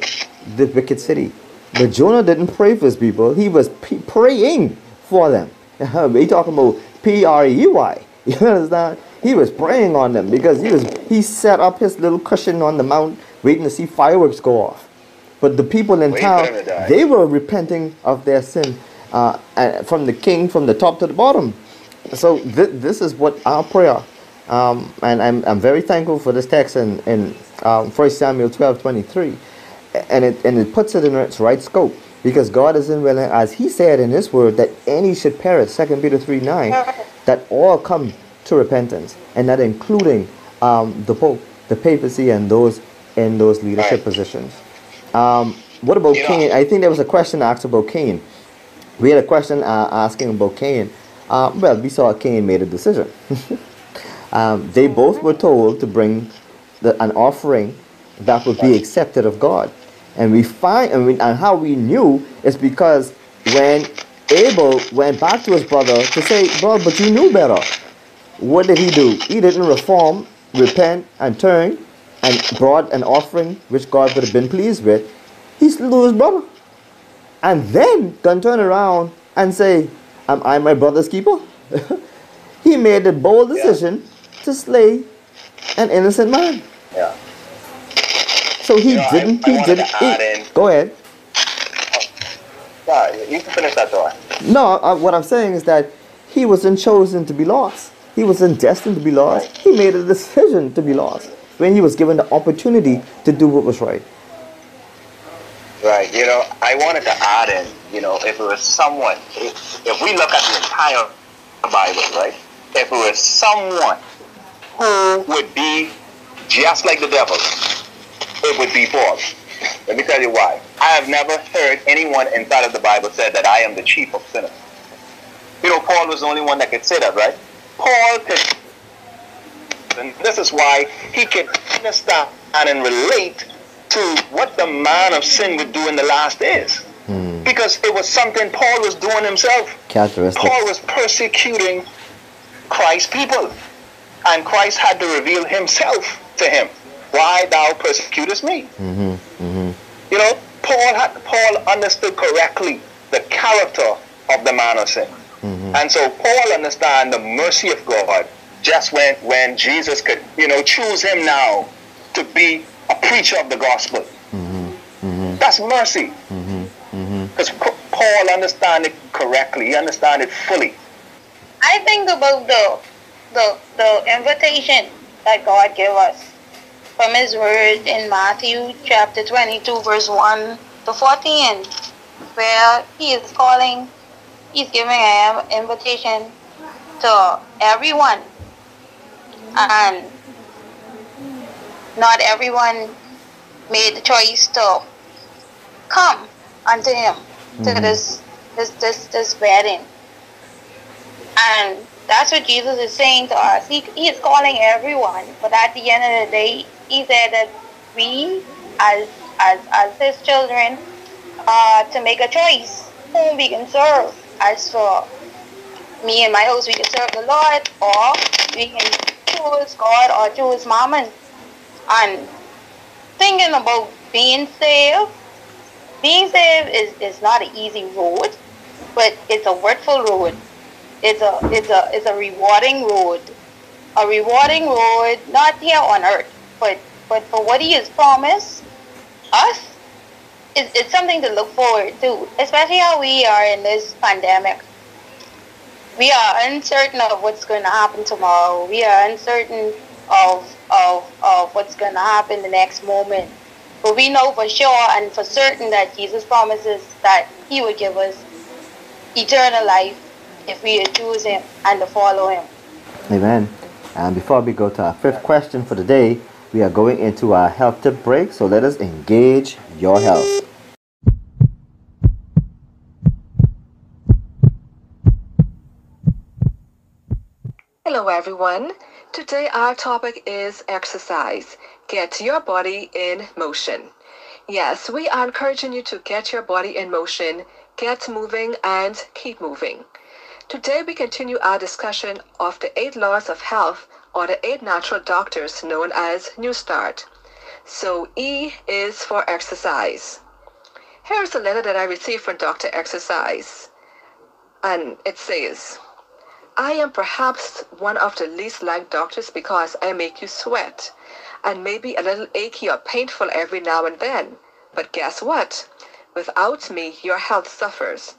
S1: the wicked city. But Jonah didn't pray for his people. He was praying for them. we talking about P R E Y. You understand? He was praying on them because he was he set up his little cushion on the mount waiting to see fireworks go off. But the people in town,
S5: for them to die.
S1: they were repenting of their sin uh, from the king from the top to the bottom. So th- this is what our prayer, um, and I'm, I'm very thankful for this text in, in um, 1 Samuel 12 23. And it, and it puts it in its right scope because God isn't willing, as He said in His word, that any should perish, 2 Peter 3 9, that all come to repentance, and that including um, the Pope, the papacy, and those in those leadership
S5: Right.
S1: positions. Um, what about
S5: know-
S1: Cain? I think there was a question asked about Cain. We had a question uh, asking about Cain. Uh, well, we saw Cain made a decision. um, they both were told to bring the, an offering that would be accepted of God. And we find, and, we, and how we knew is because when Abel went back to his brother to say, Bro, but you knew better. What did he do? He didn't reform, repent, and turn and brought an offering which God would have been pleased with. He slew his brother. And then can turn around and say, Am I my brother's keeper? he made the bold
S5: Yeah.
S1: decision to slay an innocent man.
S5: Yeah.
S1: So he
S5: You know,
S1: didn't,
S5: I
S1: he
S5: wanted
S1: didn't. he- go ahead.
S5: Yeah, you can finish that thought.
S1: No, uh, what I'm saying is that he wasn't chosen to be lost. He wasn't destined to be lost. He made a decision to be lost when he was given the opportunity to do what was right.
S5: Right. You know, I wanted to add in, you know, if it was someone, if, if we look at the entire Bible, right? If it was someone who would be just like the devil, it would be Paul. Let me tell you why. I have never heard anyone inside of the Bible said that I am the chief of sinners. You know, Paul was the only one that could say that, right? And this is why he could understand and relate to what the man of sin would do in the last days.
S1: Hmm.
S5: Because it was something Paul was doing himself.
S1: Characteristics.
S5: Paul was persecuting Christ's people. And Christ had to reveal himself to him. Why thou persecutest me?
S1: hmm hmm
S5: You know, Paul had, Paul understood correctly the character of the man of sin.
S1: Hmm
S5: And so Paul understand the mercy of God just when, when Jesus could, you know, choose him now to be a preacher of the gospel.
S1: hmm hmm
S5: That's mercy.
S1: hmm hmm
S5: Because Paul understand it correctly. He understand it fully.
S4: I think about the the the invitation that God gave us from His Word in Matthew chapter 22, verse 1 to 14, where He is calling, He's giving an invitation to everyone, and not everyone made the choice to come unto Him to
S1: Mhm.
S4: this this this this wedding. And that's what Jesus is saying to us. He, he is calling everyone, but at the end of the day, he said that we, as as as his children, uh, to make a choice whom we can serve. As for me and my house, we can serve the Lord, or we can choose God or choose Mammon. And thinking about being saved, being saved is, is not an easy road, but it's a worthful road. It's a it's a it's a rewarding road. A rewarding road, not here on earth, but but for what he has promised us, it's, it's something to look forward to, especially how we are in this pandemic. We are uncertain of what's going to happen tomorrow. We are uncertain of, of, of what's going to happen the next moment. But we know for sure and for certain that Jesus promises that he would give us eternal life if we choose him and to follow him.
S1: Amen. And before we go to our fifth question for the day, we are going into our health tip break. So let us engage your health.
S6: Hello, everyone. Today, our topic is exercise. Get your body in motion. Yes, we are encouraging you to get your body in motion, get moving, and keep moving. Today, we continue our discussion of the eight laws of health or the eight natural doctors known as New Start. So, E is for exercise. Here's a letter that I received from Dr. Exercise, and it says, I am perhaps one of the least liked doctors because I make you sweat and maybe a little achy or painful every now and then. But guess what? Without me, your health suffers.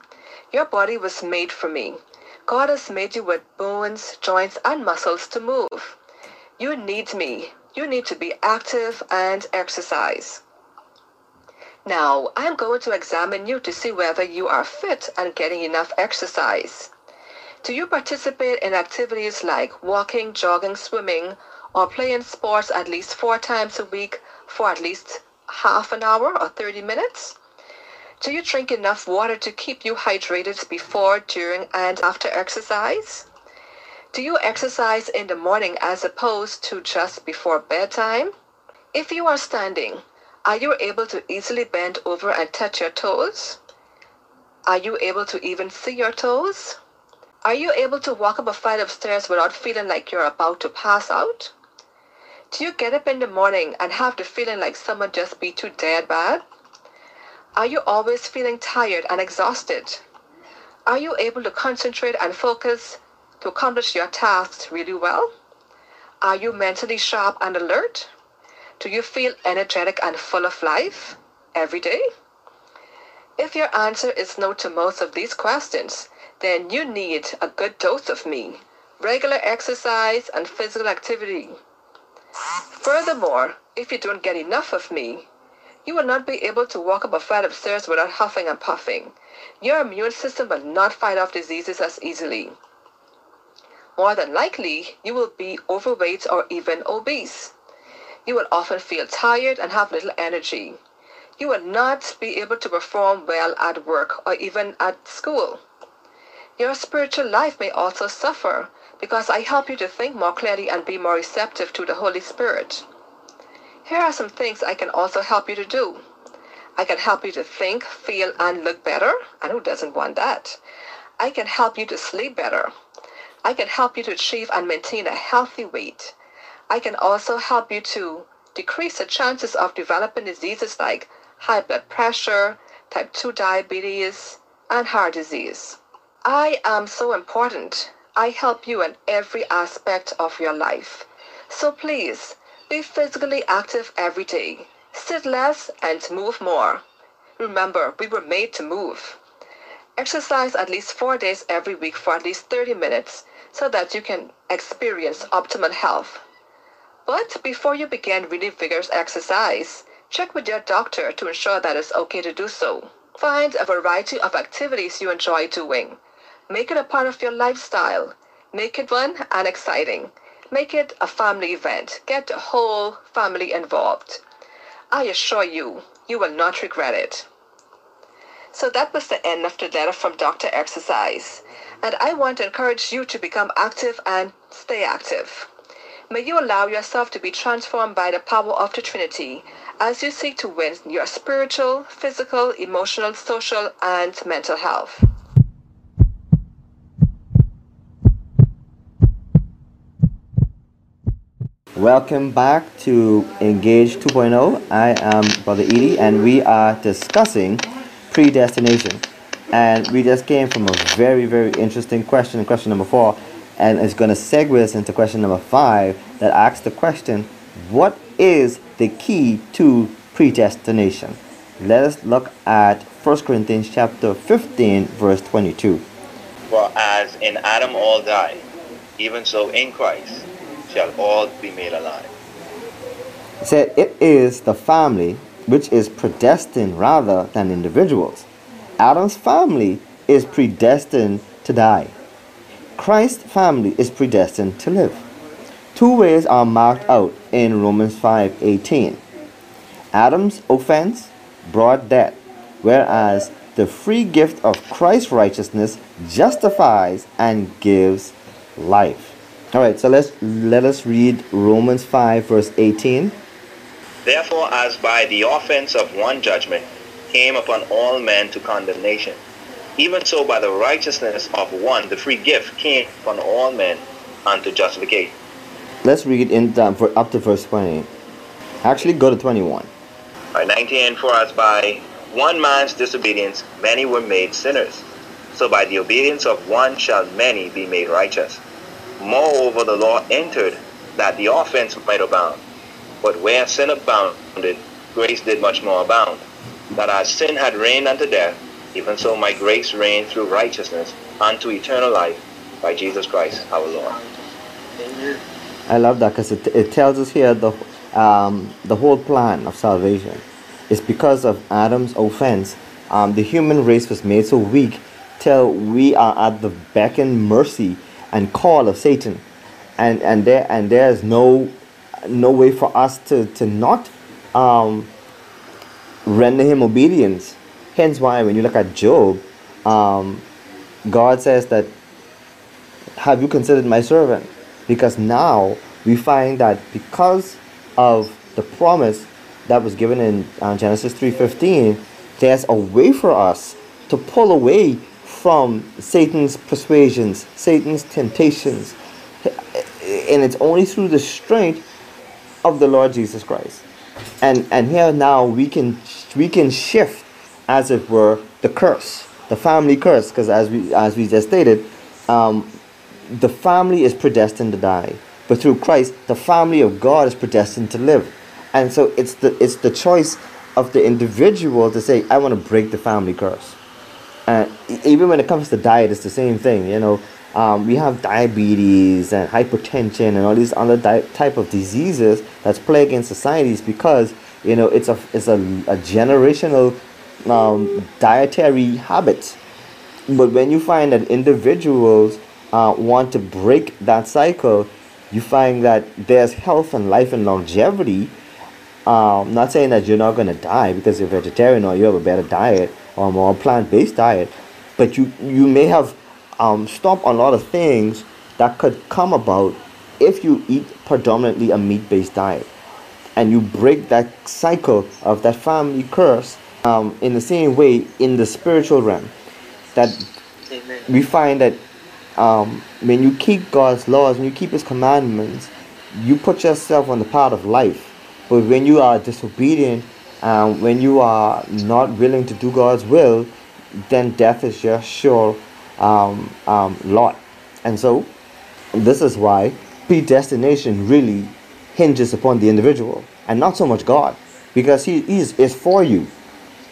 S6: Your body was made for me. God has made you with bones, joints, and muscles to move. You need me. You need to be active and exercise. Now, I'm going to examine you to see whether you are fit and getting enough exercise. Do you participate in activities like walking, jogging, swimming, or playing sports at least four times a week for at least half an hour or 30 minutes? Do you drink enough water to keep you hydrated before, during, and after exercise? Do you exercise in the morning as opposed to just before bedtime? If you are standing, are you able to easily bend over and touch your toes? Are you able to even see your toes? Are you able to walk up a flight of stairs without feeling like you're about to pass out? Do you get up in the morning and have the feeling like someone just beat you dead bad? Are you always feeling tired and exhausted? Are you able to concentrate and focus to accomplish your tasks really well? Are you mentally sharp and alert? Do you feel energetic and full of life every day? If your answer is no to most of these questions, then you need a good dose of me, regular exercise, and physical activity. Furthermore, if you don't get enough of me, you will not be able to walk up a flight of stairs without huffing and puffing. Your immune system will not fight off diseases as easily. More than likely, you will be overweight or even obese. You will often feel tired and have little energy. You will not be able to perform well at work or even at school. Your spiritual life may also suffer because I help you to think more clearly and be more receptive to the Holy Spirit. Here are some things I can also help you to do. I can help you to think, feel, and look better. And who doesn't want that? I can help you to sleep better. I can help you to achieve and maintain a healthy weight. I can also help you to decrease the chances of developing diseases like high blood pressure, type 2 diabetes, and heart disease. I am so important. I help you in every aspect of your life. So please, be physically active every day. Sit less and move more. Remember, we were made to move. Exercise at least four days every week for at least 30 minutes so that you can experience optimal health. But before you begin really vigorous exercise, check with your doctor to ensure that it's okay to do so. Find a variety of activities you enjoy doing. Make it a part of your lifestyle. Make it fun and exciting. Make it a family event. Get the whole family involved. I assure you, you will not regret it. So that was the end of the letter from Dr. Exercise. And I want to encourage you to become active and stay active. May you allow yourself to be transformed by the power of the Trinity as you seek to win your spiritual, physical, emotional, social, and mental health.
S1: Welcome back to Engage 2.0. I am Brother Edie, and we are discussing predestination. And we just came from a very, very interesting question, question number four, and it's going to segue us into question number five that asks the question What is the key to predestination? Let us look at 1 Corinthians chapter 15, verse 22.
S5: For as in Adam all die, even so in Christ shall all be made alive.
S1: It said it is the family which is predestined rather than individuals. Adam's family is predestined to die. Christ's family is predestined to live. Two ways are marked out in Romans 5:18. Adam's offense brought death, whereas the free gift of Christ's righteousness justifies and gives life. All right, so let's let us read Romans 5 verse 18.
S5: Therefore, as by the offense of one judgment came upon all men to condemnation, even so by the righteousness of one the free gift came upon all men unto justification.
S1: Let's read in uh, for up to verse 20. Actually, go to 21.
S5: By 19, for as by one man's disobedience many were made sinners, so by the obedience of one shall many be made righteous. Moreover, the law entered that the offense might abound. But where sin abounded, grace did much more abound. That as sin had reigned unto death, even so my grace reigned through righteousness unto eternal life by Jesus Christ our Lord.
S1: I love that because it, it tells us here the, um, the whole plan of salvation. It's because of Adam's offense. Um, the human race was made so weak till we are at the beck and mercy and call of Satan, and and there and there is no no way for us to to not um, render him obedience. Hence why when you look at Job, um, God says that have you considered my servant? Because now we find that because of the promise that was given in uh, Genesis 3:15, there's a way for us to pull away from Satan's persuasions, Satan's temptations. And it's only through the strength of the Lord Jesus Christ. And and here now we can we can shift as it were the curse, the family curse, because as we as we just stated, um, the family is predestined to die. But through Christ, the family of God is predestined to live. And so it's the it's the choice of the individual to say, I want to break the family curse. And even when it comes to diet, it's the same thing. You know, um, we have diabetes and hypertension and all these other di- type of diseases that's plaguing societies because you know it's a it's a, a generational um, dietary habit. But when you find that individuals uh, want to break that cycle, you find that there's health and life and longevity. Um, not saying that you're not going to die because you're vegetarian or you have a better diet or a more plant-based diet, but you you may have um, stopped a lot of things that could come about if you eat predominantly a meat-based diet and you break that cycle of that family curse um, in the same way in the spiritual realm that
S3: Amen.
S1: we find that um, when you keep God's laws, when you keep His commandments, you put yourself on the path of life. But when you are disobedient, um, when you are not willing to do God's will, then death is your sure um, um, lot. And so, this is why predestination really hinges upon the individual and not so much God, because He is, is for you.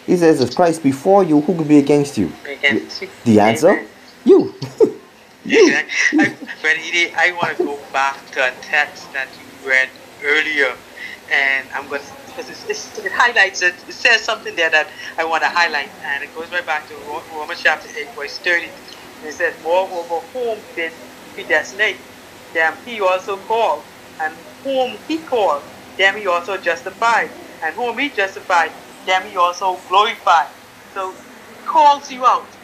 S1: He says, if Christ before you, who could be against you?
S3: Against you.
S1: The answer?
S3: Amen.
S1: You.
S3: Exactly. I, but Edie, I want to go back to a text that you read earlier, and I'm going to because it's, it's, it highlights it. It says something there that I want to highlight, and it goes right back to Romans chapter eight, verse thirty. And it says, "Moreover, whom did he predestinate, them he also called, and whom he called, them he also justified, and whom he justified, them he also glorified." So, he calls you out.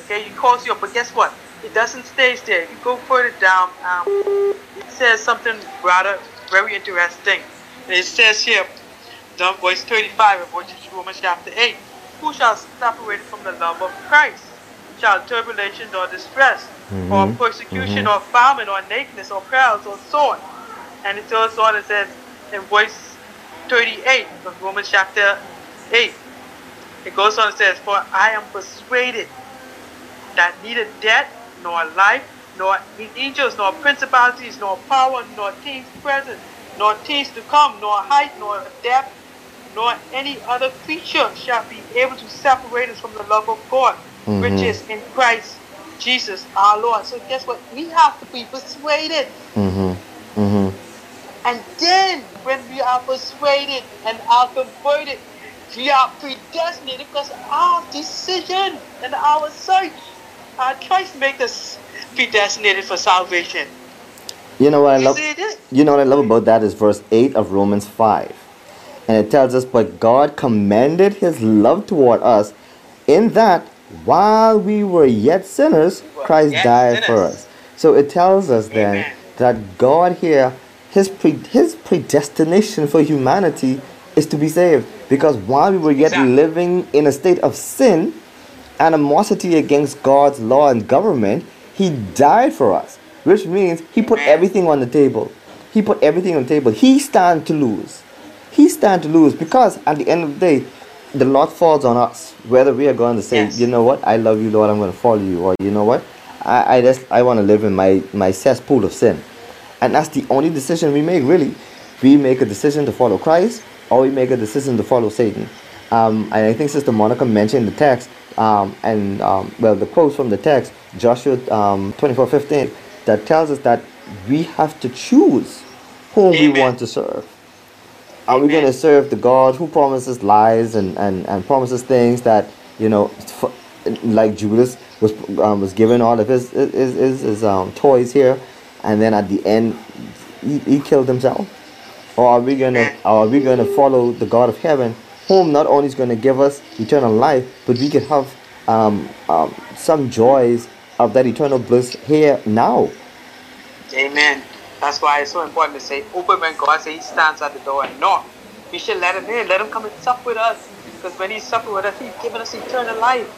S3: Okay, he calls you up, but guess what? It doesn't stay there. If you go further down, um, it says something rather very interesting. It says here, verse 35 of which is Romans chapter 8, Who shall separate from the love of Christ? Shall tribulation or distress, or
S1: Mhm,
S3: persecution,
S1: mhm.
S3: or famine, or nakedness, or perils, or sword? And it goes on and says in verse 38 of Romans chapter 8, it goes on and says, For I am persuaded that neither death, nor life, nor angels, nor principalities, nor power, nor things present, nor things to come, nor height, nor depth, nor any other creature shall be able to separate us from the love of God, which
S1: Mhm.
S3: is in Christ Jesus our Lord. So guess what? We have to be persuaded.
S1: Mm-hmm. Mm-hmm.
S3: And then when we are persuaded and are converted, we are predestinated because our decision and our search, our choice make us predestinated for salvation.
S1: You know what I love? You know what I love about that is verse eight of Romans five, and it tells us, "But God commended His love toward us, in that while we were yet sinners, Christ died for us." So it tells us then that God here, His pre- His predestination for humanity is to be saved, because while we were yet
S3: Exactly.
S1: living in a state of sin, animosity against God's law and government, He died for us, which means He put everything on the table. He put everything on the table. He stand to lose. He stand to lose because at the end of the day, the Lord falls on us. Whether we are going to say,
S3: Yes.
S1: you know what, I love you, Lord, I'm going to follow you, or you know what, I, I just I want to live in my my cesspool of sin, and that's the only decision we make. Really, we make a decision to follow Christ, or we make a decision to follow Satan. Um, and I think Sister Monica mentioned the text, um, and um, well, the quotes from the text, Joshua um, 24 15, that tells us that we have to choose whom we want to serve. Are we going to serve the God who promises lies and, and, and promises things that, you know, like Judas was um, was given all of his his, his, his um, toys here, and then at the end he, he killed himself? Or are we gonna are we gonna follow the God of heaven, whom not only is gonna give us eternal life, but we could have um, um, some joys of that eternal bliss here now.
S3: Amen. That's why it's so important to say, open when God says He stands at the door and knock. We should let Him in, let Him come and sup with us. Because when He sup with us, He's given us eternal life.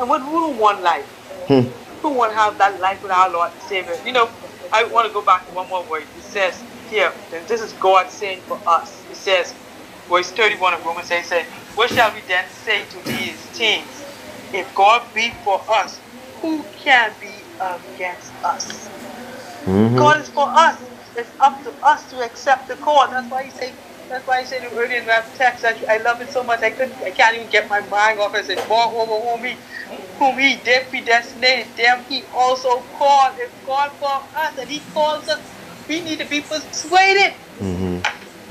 S3: And what who don't want life?
S1: Hmm.
S3: Who want to have that life with our Lord and Savior? You know, I want to go back to one more word. It says here, and this is God saying for us. It says, verse 31 of Romans 8 says, What shall we then say to these things? If God be for us, who can be against us?
S1: Mhm.
S3: God is for us. It's up to us to accept the call. That's why he said. That's why he said it earlier in that text. that I love it so much. I couldn't. I can't even get my mind off. I said, "More over whom he, whom he did predestinate, them he also called." If God for us and He calls us, we need to be persuaded.
S1: Mm-hmm.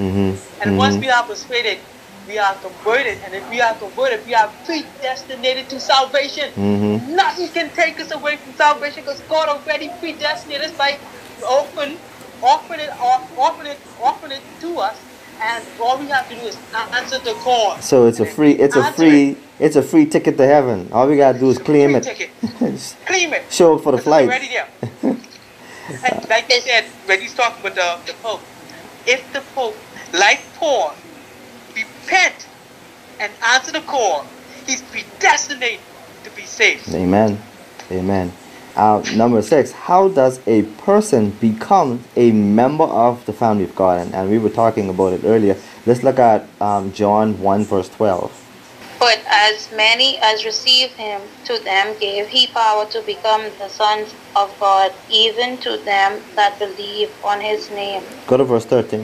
S1: Mm-hmm.
S3: And once
S1: Mhm.
S3: we are persuaded, we are converted. And if we are converted, we are predestinated to salvation.
S1: Mm-hmm.
S3: Nothing can take us away from salvation because God already predestinated us by open offering it, off, offering it, offering it to us, and all we have to do is answer the call.
S1: So it's a free it's a free
S3: it.
S1: it's a free ticket to heaven. All we gotta do is claim it.
S3: Claim it.
S1: Show up for the flight.
S3: already there. and like they said, when he's talking with the, the Pope, if the Pope, like Paul, repent and answer the call, he's predestined to be saved.
S1: Amen. Amen. Uh, number six, how does a person become a member of the family of God? And, and we were talking about it earlier. Let's look at um, John 1, verse 12.
S4: But as many as received him, to them gave he power to become the sons of God, even to them that believe on his name,
S1: Go to verse 13.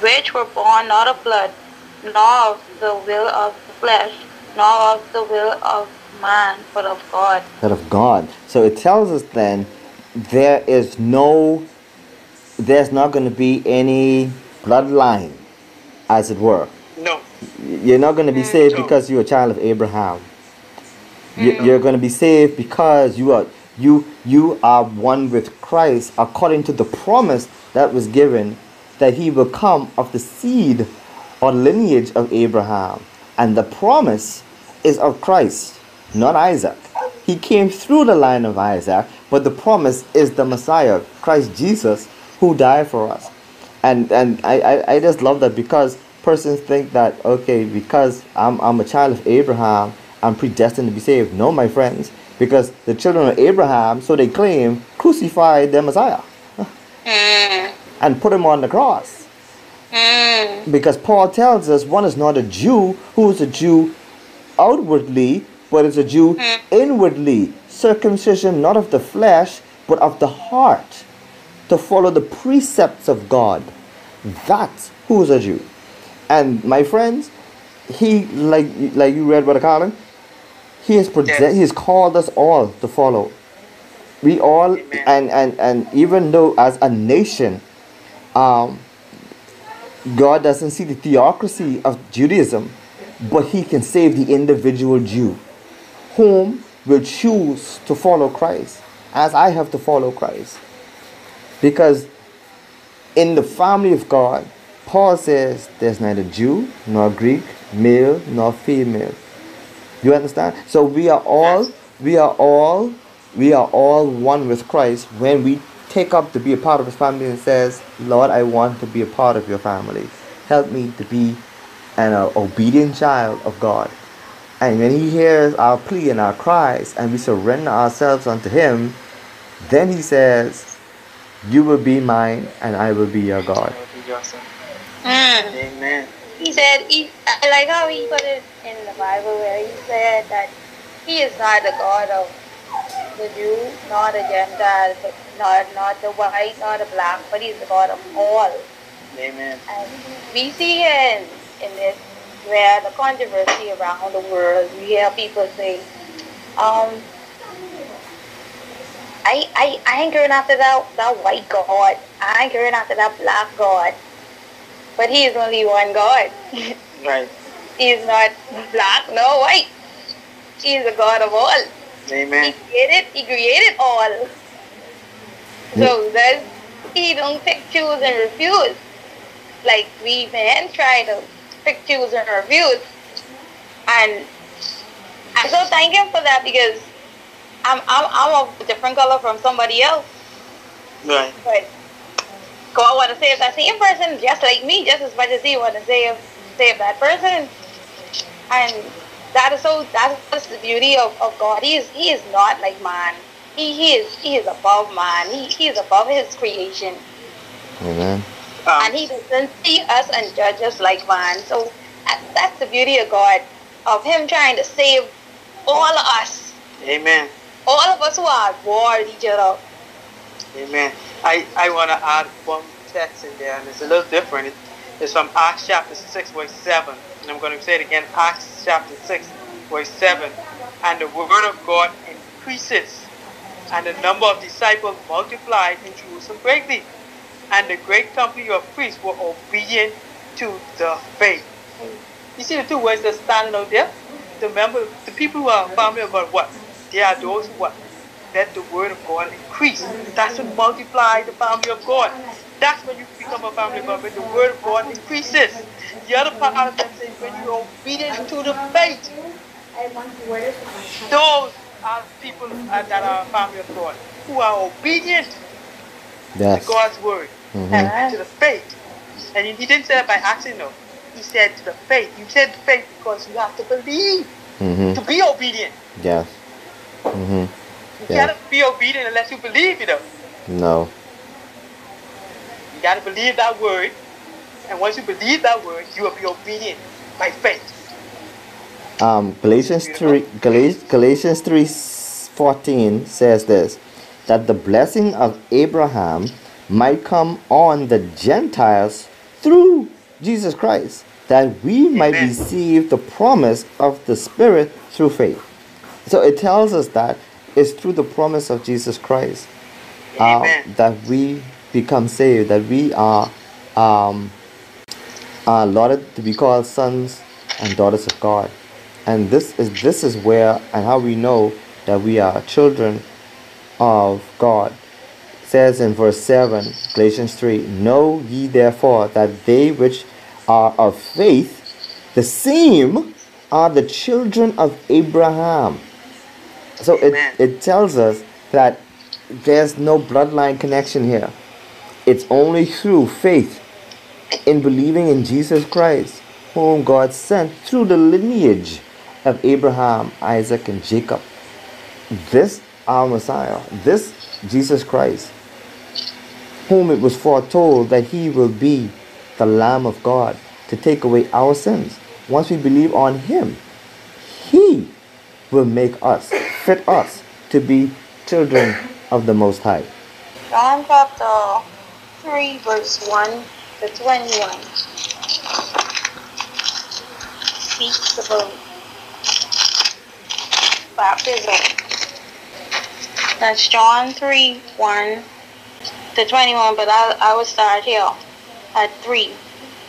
S4: which were born not of blood, nor of the will of the flesh, nor of the will of man, but of God.
S1: That of God. So it tells us then there is no, there's not going to be any bloodline, as it were.
S3: No.
S1: You're not going to be saved because you're a child of Abraham. You- You're going to be saved because you are you you are one with Christ according to the promise that was given that he will come of the seed or lineage of Abraham. And the promise is of Christ, not Isaac. He came through the line of Isaac, but the promise is the Messiah, Christ Jesus, who died for us. And and I, I, I just love that because persons think that okay because I'm, I'm a child of Abraham I'm predestined to be saved. No my friends because the children of Abraham so they claim crucified their Messiah.
S4: Mm,
S1: and put him on the cross.
S4: Mm,
S1: because Paul tells us one is not a Jew who is a Jew outwardly but is a Jew inwardly circumcision not of the flesh but of the heart to follow the precepts of God. That's who is a Jew. And my friends, he like like you read Brother Colin, he has present,
S3: Yes.
S1: he has called us all to follow. We all
S3: Amen.
S1: and and and even though as a nation, um, God doesn't see the theocracy of Judaism, but He can save the individual Jew, whom will choose to follow Christ, as I have to follow Christ. Because in the family of God, Paul says there's neither Jew nor Greek, male nor female. You understand? So we are all we are all we are all one with Christ when we take up to be a part of his family and says, Lord, I want to be a part of your family. Help me to be an uh, obedient child of God. And when he hears our plea and our cries and we surrender ourselves unto him, then he says, You will be mine and I will be your God.
S4: mm.
S3: Amen.
S4: He said, he, I like how he put it in the Bible where he said that he is not the God of the Jew, nor the Gentile, but not, not the white, nor the black, but he's the God of all.
S3: Amen.
S4: And we see in, in this where the controversy around the world, we hear people say, um, I, I, I ain't going after that, that white God. I ain't going after that black God. But he is only one God.
S3: Right.
S4: he is not black no white. He is the God of all.
S3: Amen.
S4: He created, he created all. So that he don't pick, choose, and refuse. Like we men try to pick, choose, and refuse. And I so thank him for that because I'm I'm I'm of a different color from somebody else.
S3: Right.
S4: But God want to save that same person just like me, just as much as He want to save save that person. And that is so that's the beauty of, of God. He is He is not like man. He, he is He is above man. He, he is above His creation,
S1: Amen.
S3: Um,
S4: and He doesn't see us and judge us like man. So that's the beauty of God, of Him trying to save all of us,
S3: amen.
S4: all of us who are at war with each other.
S3: Amen. I, I want to add one text in there, and it's a little different. It's from Acts chapter 6, verse 7. And I'm going to say it again Acts chapter 6, verse 7. And the word of God increases, and the number of disciples multiplied in Jerusalem greatly. And the great company of priests were obedient to the faith. You see the two words that's standing out there? The member, the people who are family of God, what? They are those who what?
S7: let the word of God increase. That's what multiply the family of God. That's when you become a family of God, when the word of God increases. The other part of that says when you're obedient to the faith. Those are people that are family of God, who are obedient
S1: Yes.
S7: to God's word
S1: Mhm.
S7: and to the faith. And he didn't say that by accident, no. He said to the faith. You said faith because you have to believe
S1: Mm-hmm.
S7: to be obedient.
S1: Yes. Mm-hmm.
S7: You
S1: Yeah.
S7: cannot be obedient unless you believe, you know.
S1: No.
S7: You got to believe that word. And once you believe that word, you will be obedient by faith.
S1: Um, Galatians three Galatians, Galatians three fourteen says this that the blessing of Abraham might come on the Gentiles through Jesus Christ, that we might receive the promise of the Spirit through faith. So it tells us that it's through the promise of Jesus Christ uh, that we become saved, that we are um, are allotted to be called sons and daughters of God. And this is this is where and how we know that we are children of God. Says in verse 7, Galatians 3, Know ye therefore that they which are of faith, the same are the children of Abraham. So it, it tells us that there's no bloodline connection here. It's only through faith in believing in Jesus Christ, whom God sent through the lineage of Abraham, Isaac, and Jacob. This our Messiah, this Jesus Christ, whom it was foretold that he will be the Lamb of God to take away our sins. Once we believe on him, he will make us, fit us to be children of the Most High.
S4: John chapter 3, verse 1 to 21 speaks about baptism. That's John 3, 1 to 21, but I, I will start here at 3.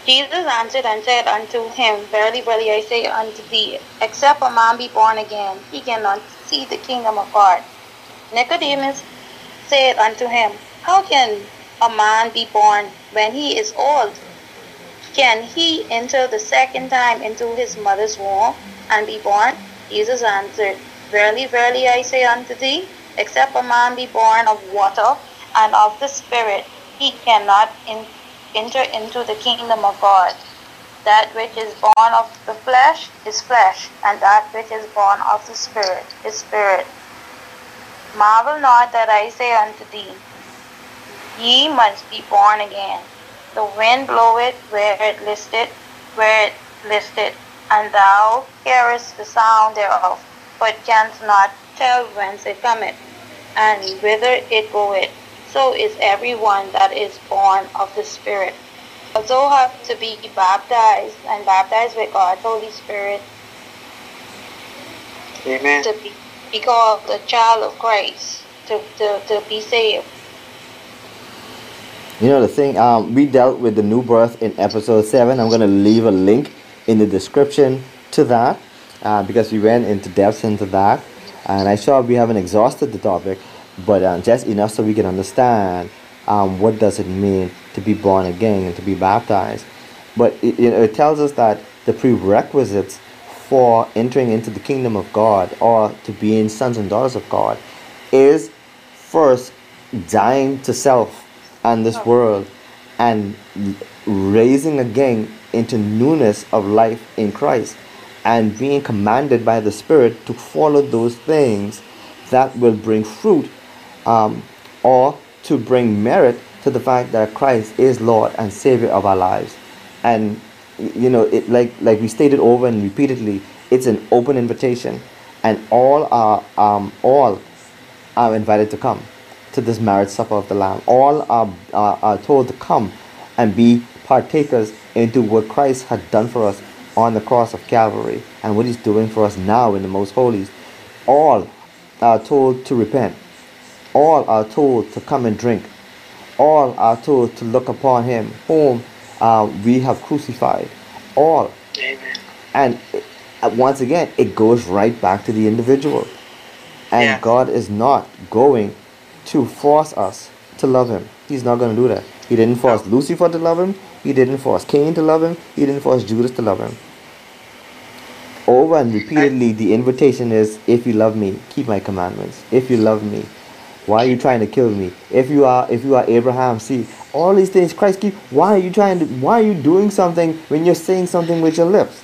S4: Jesus answered and said unto him, Verily, verily, I say unto thee, except a man be born again, he cannot see the kingdom of God. Nicodemus said unto him, How can a man be born when he is old? Can he enter the second time into his mother's womb and be born? Jesus answered, Verily, verily, I say unto thee, except a man be born of water and of the Spirit, he cannot in, enter into the kingdom of God. That which is born of the flesh is flesh, and that which is born of the Spirit is spirit. Marvel not that I say unto thee, Ye must be born again. The wind bloweth where it listeth, where it listeth, and thou hearest the sound thereof, but canst not tell whence it cometh, and whither it goeth. So is every one that is born of the Spirit. Also have to be baptized and baptized with God's Holy Spirit
S7: Amen.
S4: to be, be called the child of Christ, to, to, to be saved.
S1: You know the thing, um, we dealt with the new birth in episode seven. I'm gonna leave a link in the description to that uh, because we went into depth into that, and I saw we haven't exhausted the topic, but um, just enough so we can understand um, what does it mean to be born again and to be baptized. But it, you know, it tells us that the prerequisites for entering into the kingdom of God or to being sons and daughters of God is first dying to self and this world and raising again into newness of life in Christ and being commanded by the Spirit to follow those things that will bring fruit um, or to bring merit to the fact that Christ is Lord and Savior of our lives. And you know, it like like we stated over and repeatedly, it's an open invitation, and all are um, all are invited to come to this marriage supper of the Lamb. All are, are, are told to come and be partakers into what Christ had done for us on the cross of Calvary and what He's doing for us now in the most holies. All are told to repent. All are told to come and drink. All are told to look upon Him whom uh, we have crucified. All.
S7: Amen.
S1: And uh, once again, it goes right back to the individual. And
S3: Yes.
S1: God is not going to force us to love Him. He's not going to do that. He didn't force Lucifer to love Him. He didn't force Cain to love Him. He didn't force Judas to love Him. Over and repeatedly, the invitation is if you love me, keep my commandments. If you love me, why are you trying to kill me? If you are if you are Abraham, see all these things Christ keep. Why are you trying to? Why are you doing something when you're saying something with your lips?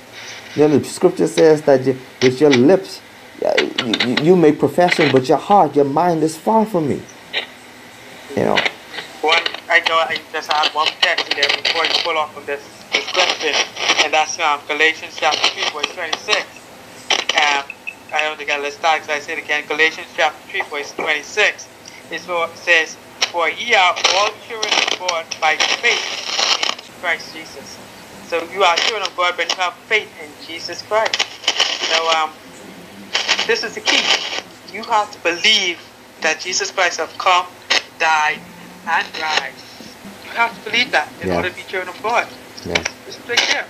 S1: You know, the scripture says that you, with your lips, you, you- make profession, but your heart, your mind is far from me. You know,
S3: One, I I just add one text there before you pull off from this, this question, and that's um, Galatians chapter 3, verse 26. Um, I don't think I let's start because I said again, Galatians chapter 3, verse 26. It says, For ye are all children of God by faith in Christ Jesus. So you are children of God, but you have faith in Jesus Christ. So um, this is the key. You have to believe that Jesus Christ have come, died, and rise. You have to believe that in order to be children of God. right there.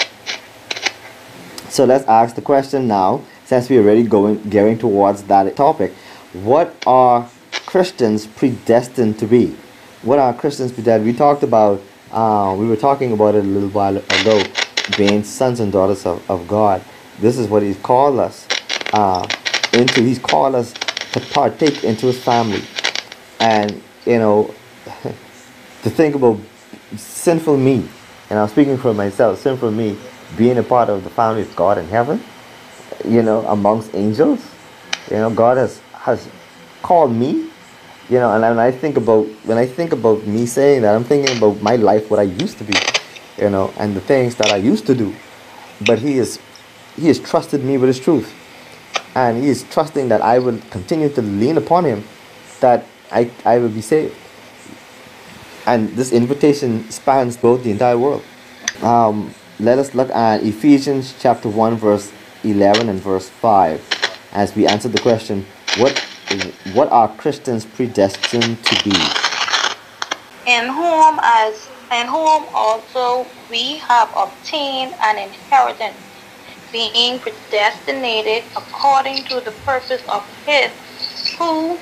S1: So let's ask the question now, since we're already going gearing towards that topic. What are Christians predestined to be? What are Christians predestined? We talked about, uh, we were talking about it a little while ago, being sons and daughters of, of God. This is what He's called us uh, into. He's called us to partake into His family, and you know, to think about sinful me, and I'm speaking for myself, sinful me, being a part of the family of God in heaven, you know, amongst angels, you know, God has has called me, you know, and when I think about when I think about me saying that, I'm thinking about my life, what I used to be, you know, and the things that I used to do, but He is He has trusted me with His truth, and He is trusting that I will continue to lean upon Him, that I I will be saved. And this invitation spans both the entire world. Um, let us look at Ephesians chapter 1, verse 11 and verse 5 as we answer the question what, what are Christians predestined to be?
S4: in whom as in whom also we have obtained an inheritance, being predestinated according to the purpose of his who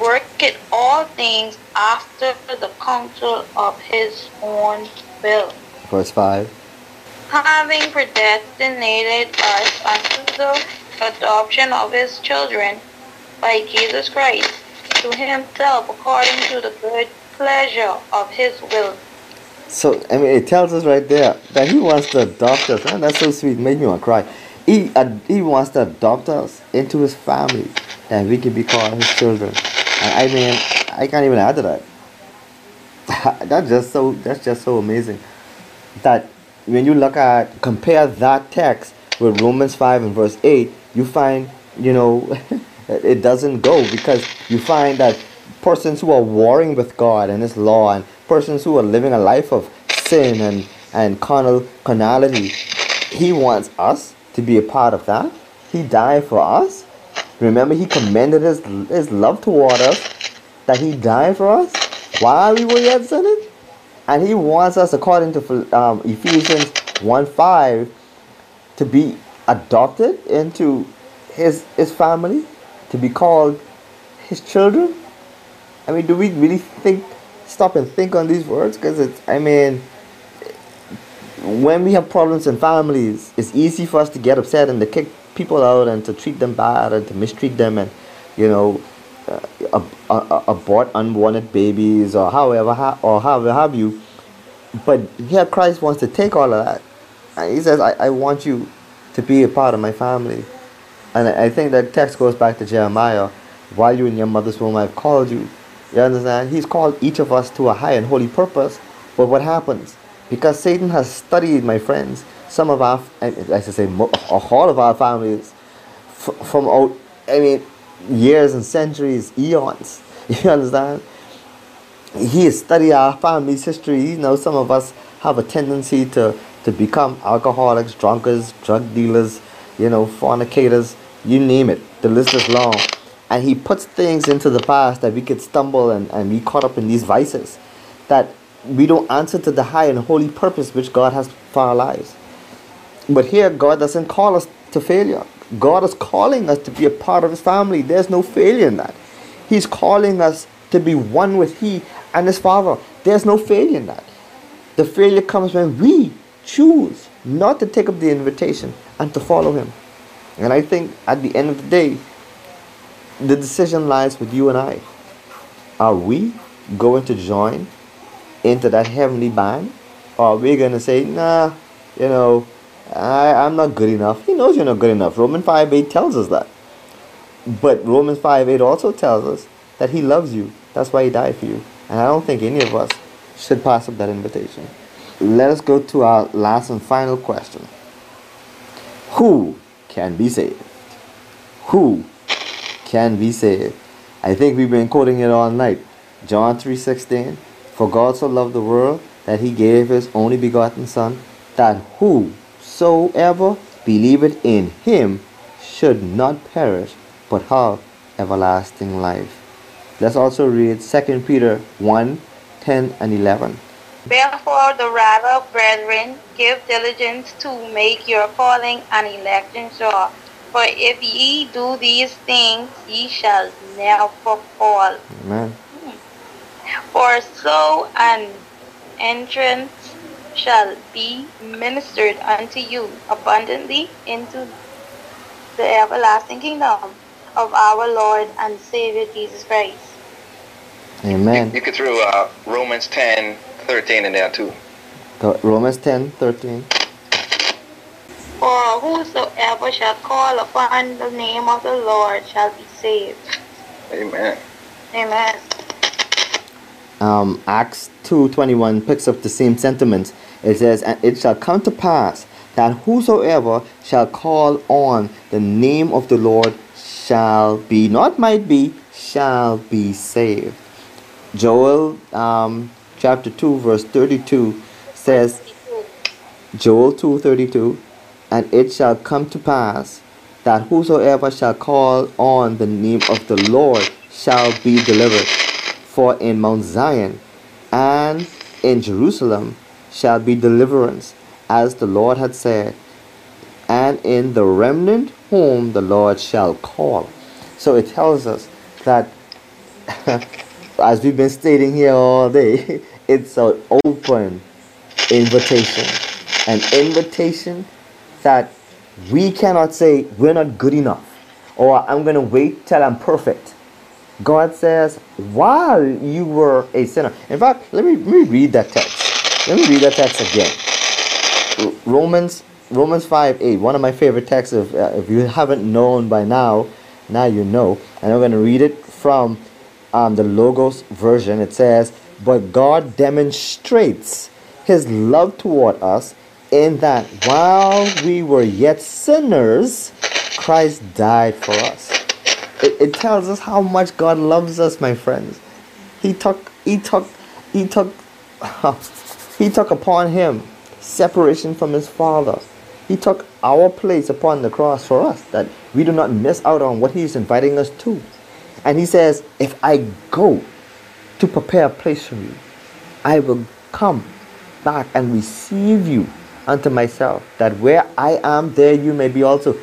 S4: worketh all things after the counsel of his own will,
S1: Verse 5.
S4: Having predestinated us unto the adoption of his children by Jesus Christ to himself according to the good pleasure of his will.
S1: So, I mean, it tells us right there that he wants to adopt us. Man, that's so sweet. Made me want to cry. He, uh, he wants to adopt us into his family and we can be called his children. And I mean, I can't even add to that. that's just so, that's just so amazing. That when you look at, compare that text with Romans 5 and verse 8, you find, you know, it doesn't go because you find that persons who are warring with God and His law and persons who are living a life of sin and, and carnal carnality, He wants us to be a part of that. He died for us. Remember, He commended His, his love toward us that He died for us while we were yet sinning. And He wants us, according to um, Ephesians 1 5, to be adopted into His, his family, to be called His children. I mean, do we really think, stop and think on these words? Because it's, I mean, when we have problems in families, it's easy for us to get upset and to kick people out and to treat them bad and to mistreat them and, you know, abort unwanted babies or however, or however have you. But here Christ wants to take all of that. And he says, I, I want you to be a part of my family. And I think that text goes back to Jeremiah. While you in your mother's womb, I've called you. You understand? He's called each of us to a high and holy purpose. But what happens? Because Satan has studied, my friends, some of our, I should say, all of our families from out, I mean, years and centuries, eons. You understand? He studied our family's history. You know, some of us have a tendency to, to become alcoholics, drunkards, drug dealers, you know, fornicators, you name it. The list is long. And he puts things into the past that we could stumble and, and be caught up in these vices that we don't answer to the high and holy purpose which God has for our lives. But here, God doesn't call us to failure. God is calling us to be a part of His family. There's no failure in that. He's calling us to be one with He and His Father. There's no failure in that. The failure comes when we choose not to take up the invitation and to follow Him. And I think at the end of the day, the decision lies with you and I. Are we going to join into that heavenly band? Or are we going to say, nah, you know, I, I'm not good enough? He knows you're not good enough. Romans 5 8 tells us that. But Romans 5 8 also tells us that He loves you. That's why He died for you. And I don't think any of us should pass up that invitation. Let us go to our last and final question Who can be saved? Who can be saved? I think we've been quoting it all night. John 3:16 For God so loved the world that he gave his only begotten son that whosoever believeth in him should not perish but have everlasting life. Let's also read 2 Peter 1 10 and 11.
S4: Therefore, the rather, brethren, give diligence to make your calling and election sure. For if ye do these things, ye shall never fall.
S1: Amen.
S4: For so an entrance shall be ministered unto you abundantly into the everlasting kingdom of our Lord and Savior Jesus Christ.
S1: Amen.
S5: You, you could throw uh, Romans 10, 13 in there too.
S1: Go- Romans 10 13.
S4: For whosoever shall call upon the name of the Lord shall be saved.
S5: Amen.
S4: Amen.
S1: um, Acts 2.21 picks up the same sentiments. It says, And it shall come to pass that whosoever shall call on the name of the Lord shall be, not might be, shall be saved. Joel um, chapter 2 verse 32 says, Joel 2:32 And it shall come to pass that whosoever shall call on the name of the Lord shall be delivered. For in Mount Zion and in Jerusalem shall be deliverance, as the Lord had said, and in the remnant whom the Lord shall call. So it tells us that, as we've been stating here all day, it's an open invitation. An invitation that we cannot say we're not good enough or I'm going to wait till I'm perfect. God says, while you were a sinner. In fact, let me, let me read that text. Let me read that text again. Romans Romans 5 8, one of my favorite texts. If, uh, if you haven't known by now, now you know. And I'm going to read it from um, the Logos version. It says, But God demonstrates his love toward us in that while we were yet sinners, Christ died for us. It, it tells us how much God loves us, my friends. He took, he took, he took, he took upon him separation from his Father. He took our place upon the cross for us, that we do not miss out on what He's inviting us to. And He says, If I go to prepare a place for you, I will come back and receive you unto myself, that where I am, there you may be also.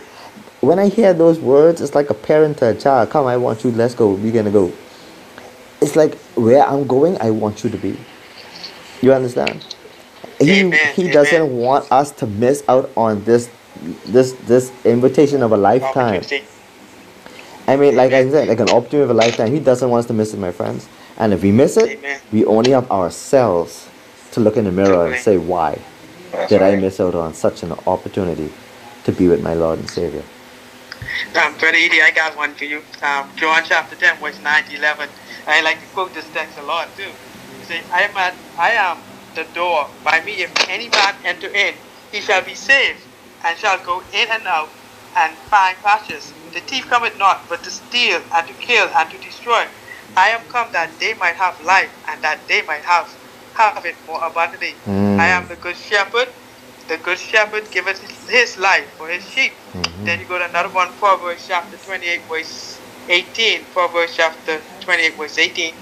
S1: When I hear those words, it's like a parent to a child. Come, I want you, let's go, we're gonna go. It's like where I'm going, I want you to be. You understand? He,
S3: Amen,
S1: he
S3: amen.
S1: doesn't want us to miss out on this this this invitation of a lifetime. I mean, like I said, like an opportunity of a lifetime. He doesn't want us to miss it, my friends. And if we miss it, we only have ourselves to look in the mirror and say, why did I miss out on such an opportunity to be with my Lord and Savior?
S3: Um, Brother Edie, I got one for you. Um, John chapter 10, verse 9 11. I like to quote this text a lot too. He said, I am, at, I am the door. By me, if any man enter in, he shall be saved, and shall go in and out, and find pastures. The thief cometh not, but to steal, and to kill, and to destroy. I am come that they might have life, and that they might have, have it more abundantly.
S1: Mm.
S3: I am the good shepherd. The good shepherd giveth his, his life for his sheep.
S1: Mhm.
S3: Then you go to another one, Proverbs chapter 28, verse 18. Proverbs chapter 28, verse 18.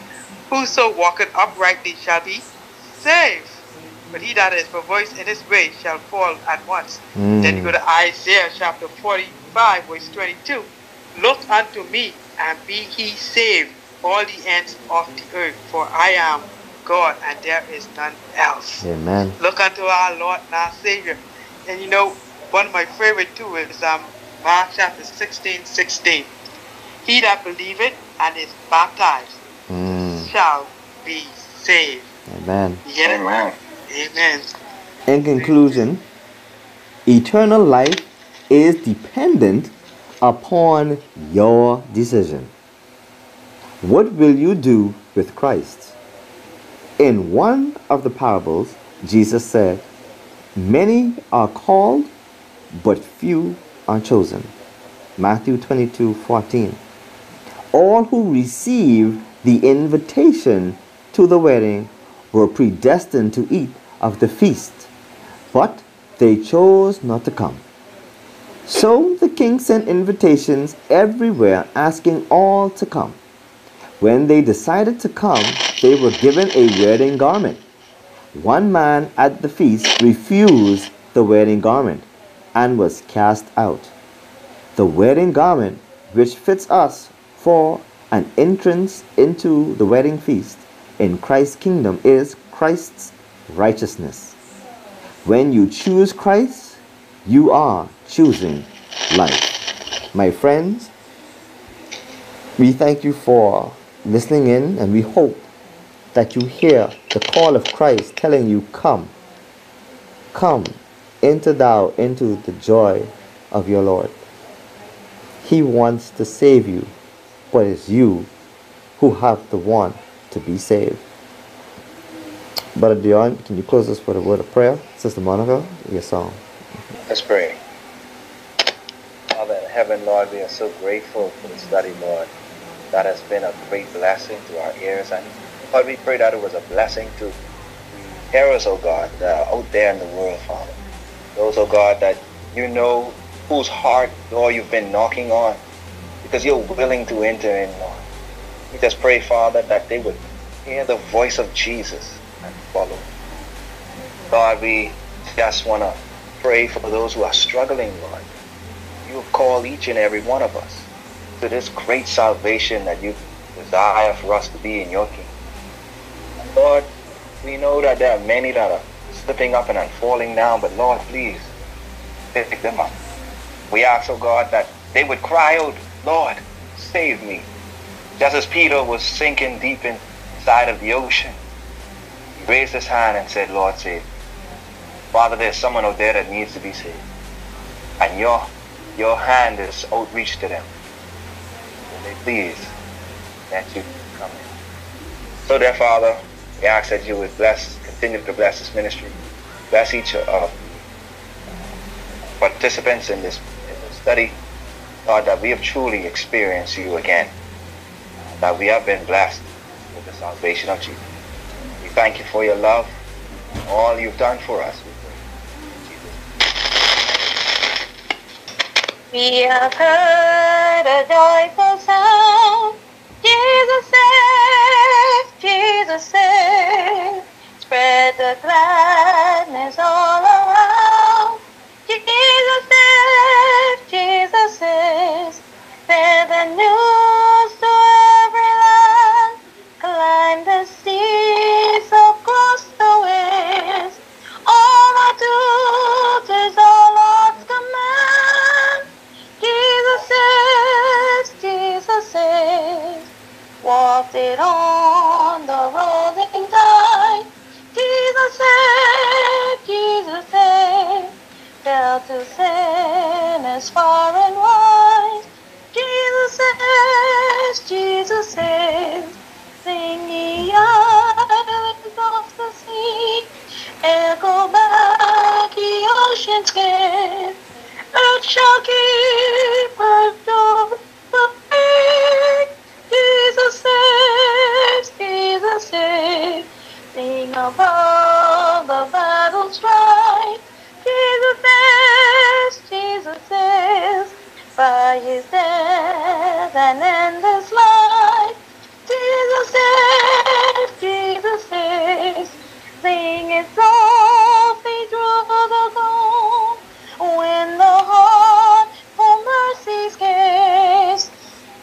S3: Whoso walketh uprightly shall be saved. But he that is perverse in his way shall fall at once. Then you go to Isaiah chapter 45, verse 22, Look unto me, and be ye saved, all the ends of the earth, for I am God, and there is none else.
S1: Amen.
S3: Look unto our Lord and our Savior. And you know, one of my favorite too is um, Mark chapter 16, 16. He that believeth and is baptized
S1: Mm.
S3: shall be saved.
S1: Amen.
S3: Get?
S8: Amen.
S3: Amen.
S1: In conclusion, eternal life is dependent upon your decision. What will you do with Christ? In one of the parables, Jesus said, Many are called, but few are chosen. Matthew 22 14. All who receive the invitation to the wedding were predestined to eat of the feast, but they chose not to come. So the king sent invitations everywhere asking all to come. When they decided to come, they were given a wedding garment. One man at the feast refused the wedding garment and was cast out. The wedding garment, which fits us for an entrance into the wedding feast in Christ's kingdom, is Christ's righteousness. When you choose Christ, you are choosing life. My friends, we thank you for listening in and we hope that you hear the call of Christ telling you, Come, come enter thou into the joy of your Lord. He wants to save you, but it's you who have to want to be saved. Brother Dion, can you close us with a word of prayer? Sister Monica, your song.
S5: Let's pray. Father in heaven, Lord, we are so grateful for the study, Lord. That has been a great blessing to our ears. And Lord, we pray that it was a blessing to hearers, oh God, are out there in the world, Father. Those, oh God, that you know whose heart, Lord, you've been knocking on because you're willing to enter in, Lord. We just pray, Father, that they would hear the voice of Jesus and follow. Lord, we just want to pray for those who are struggling, Lord. You called each and every one of us to this great salvation that you desire for us to be in your kingdom. Lord, we know that there are many that are slipping up and are falling down, but Lord, please pick them up. We ask, oh God, that they would cry out, Lord, save me. Just as Peter was sinking deep inside of the ocean, he raised his hand and said, Lord, save. Father, there's someone out there that needs to be saved. And your your hand is outreached to them. And they please let you come in. So dear Father, we ask that you would bless, continue to bless this ministry. Bless each of participants in this, in this study. Lord, that we have truly experienced you again. That we have been blessed with the salvation of Jesus. We thank you for your love, all you've done for us. We
S4: have heard a joyful sound. Jesus saves, Jesus saves. Spread the gladness all around. Jesus saves, Walked it on the rolling tide. Jesus saves, Jesus saves. Fell to sin as far and wide. Jesus saves, Jesus saves. Sing ye islands of the sea. Echo back ye ocean's gate. Earth shall keep is death an endless life. Jesus saves, Jesus saves. Sing it softly through the dawn when the heart for mercy's case.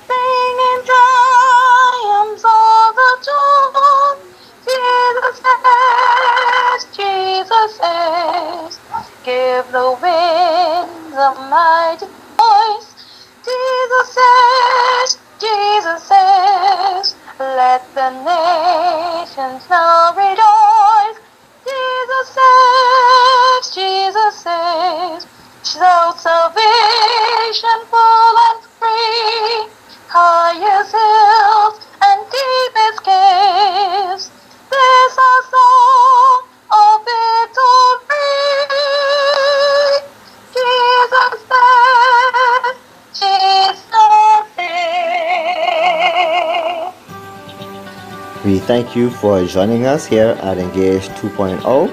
S4: Sing in triumphs all the dawn. Jesus saves, Jesus saves. Give the winds of mighty says, Jesus says, let the nations now rejoice. Jesus says, Jesus says,
S1: shout salvation thank you for joining us here at Engage 2.0.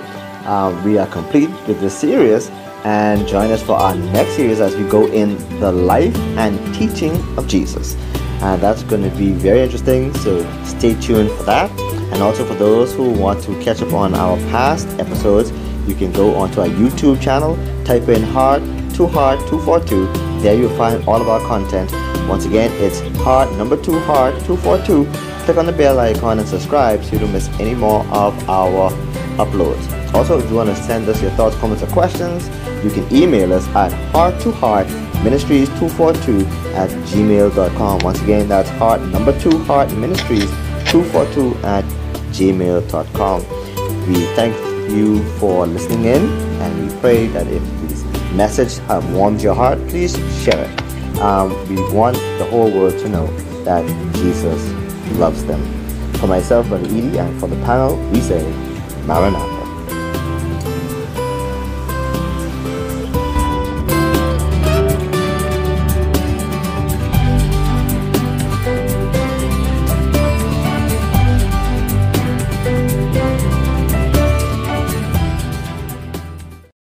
S1: Uh, we are complete with this series and join us for our next series as we go in the life and teaching of Jesus. And that's going to be very interesting, so stay tuned for that. And also for those who want to catch up on our past episodes, you can go onto our YouTube channel, type in Heart to Heart 242. There you'll find all of our content. Once again, it's Heart number 2 Heart 242. Click on the bell icon and subscribe so you don't miss any more of our uploads. Also, if you want to send us your thoughts, comments, or questions, you can email us at heart to heart ministries 242 at gmail.com. Once again, that's heart number 2 heart ministries 242 at gmail.com. We thank you for listening in and we pray that if this message have warmed your heart, please share it. Um, we want the whole world to know that Jesus loves them. For myself, Brother Edie, and for the panel, we say, Maranatha.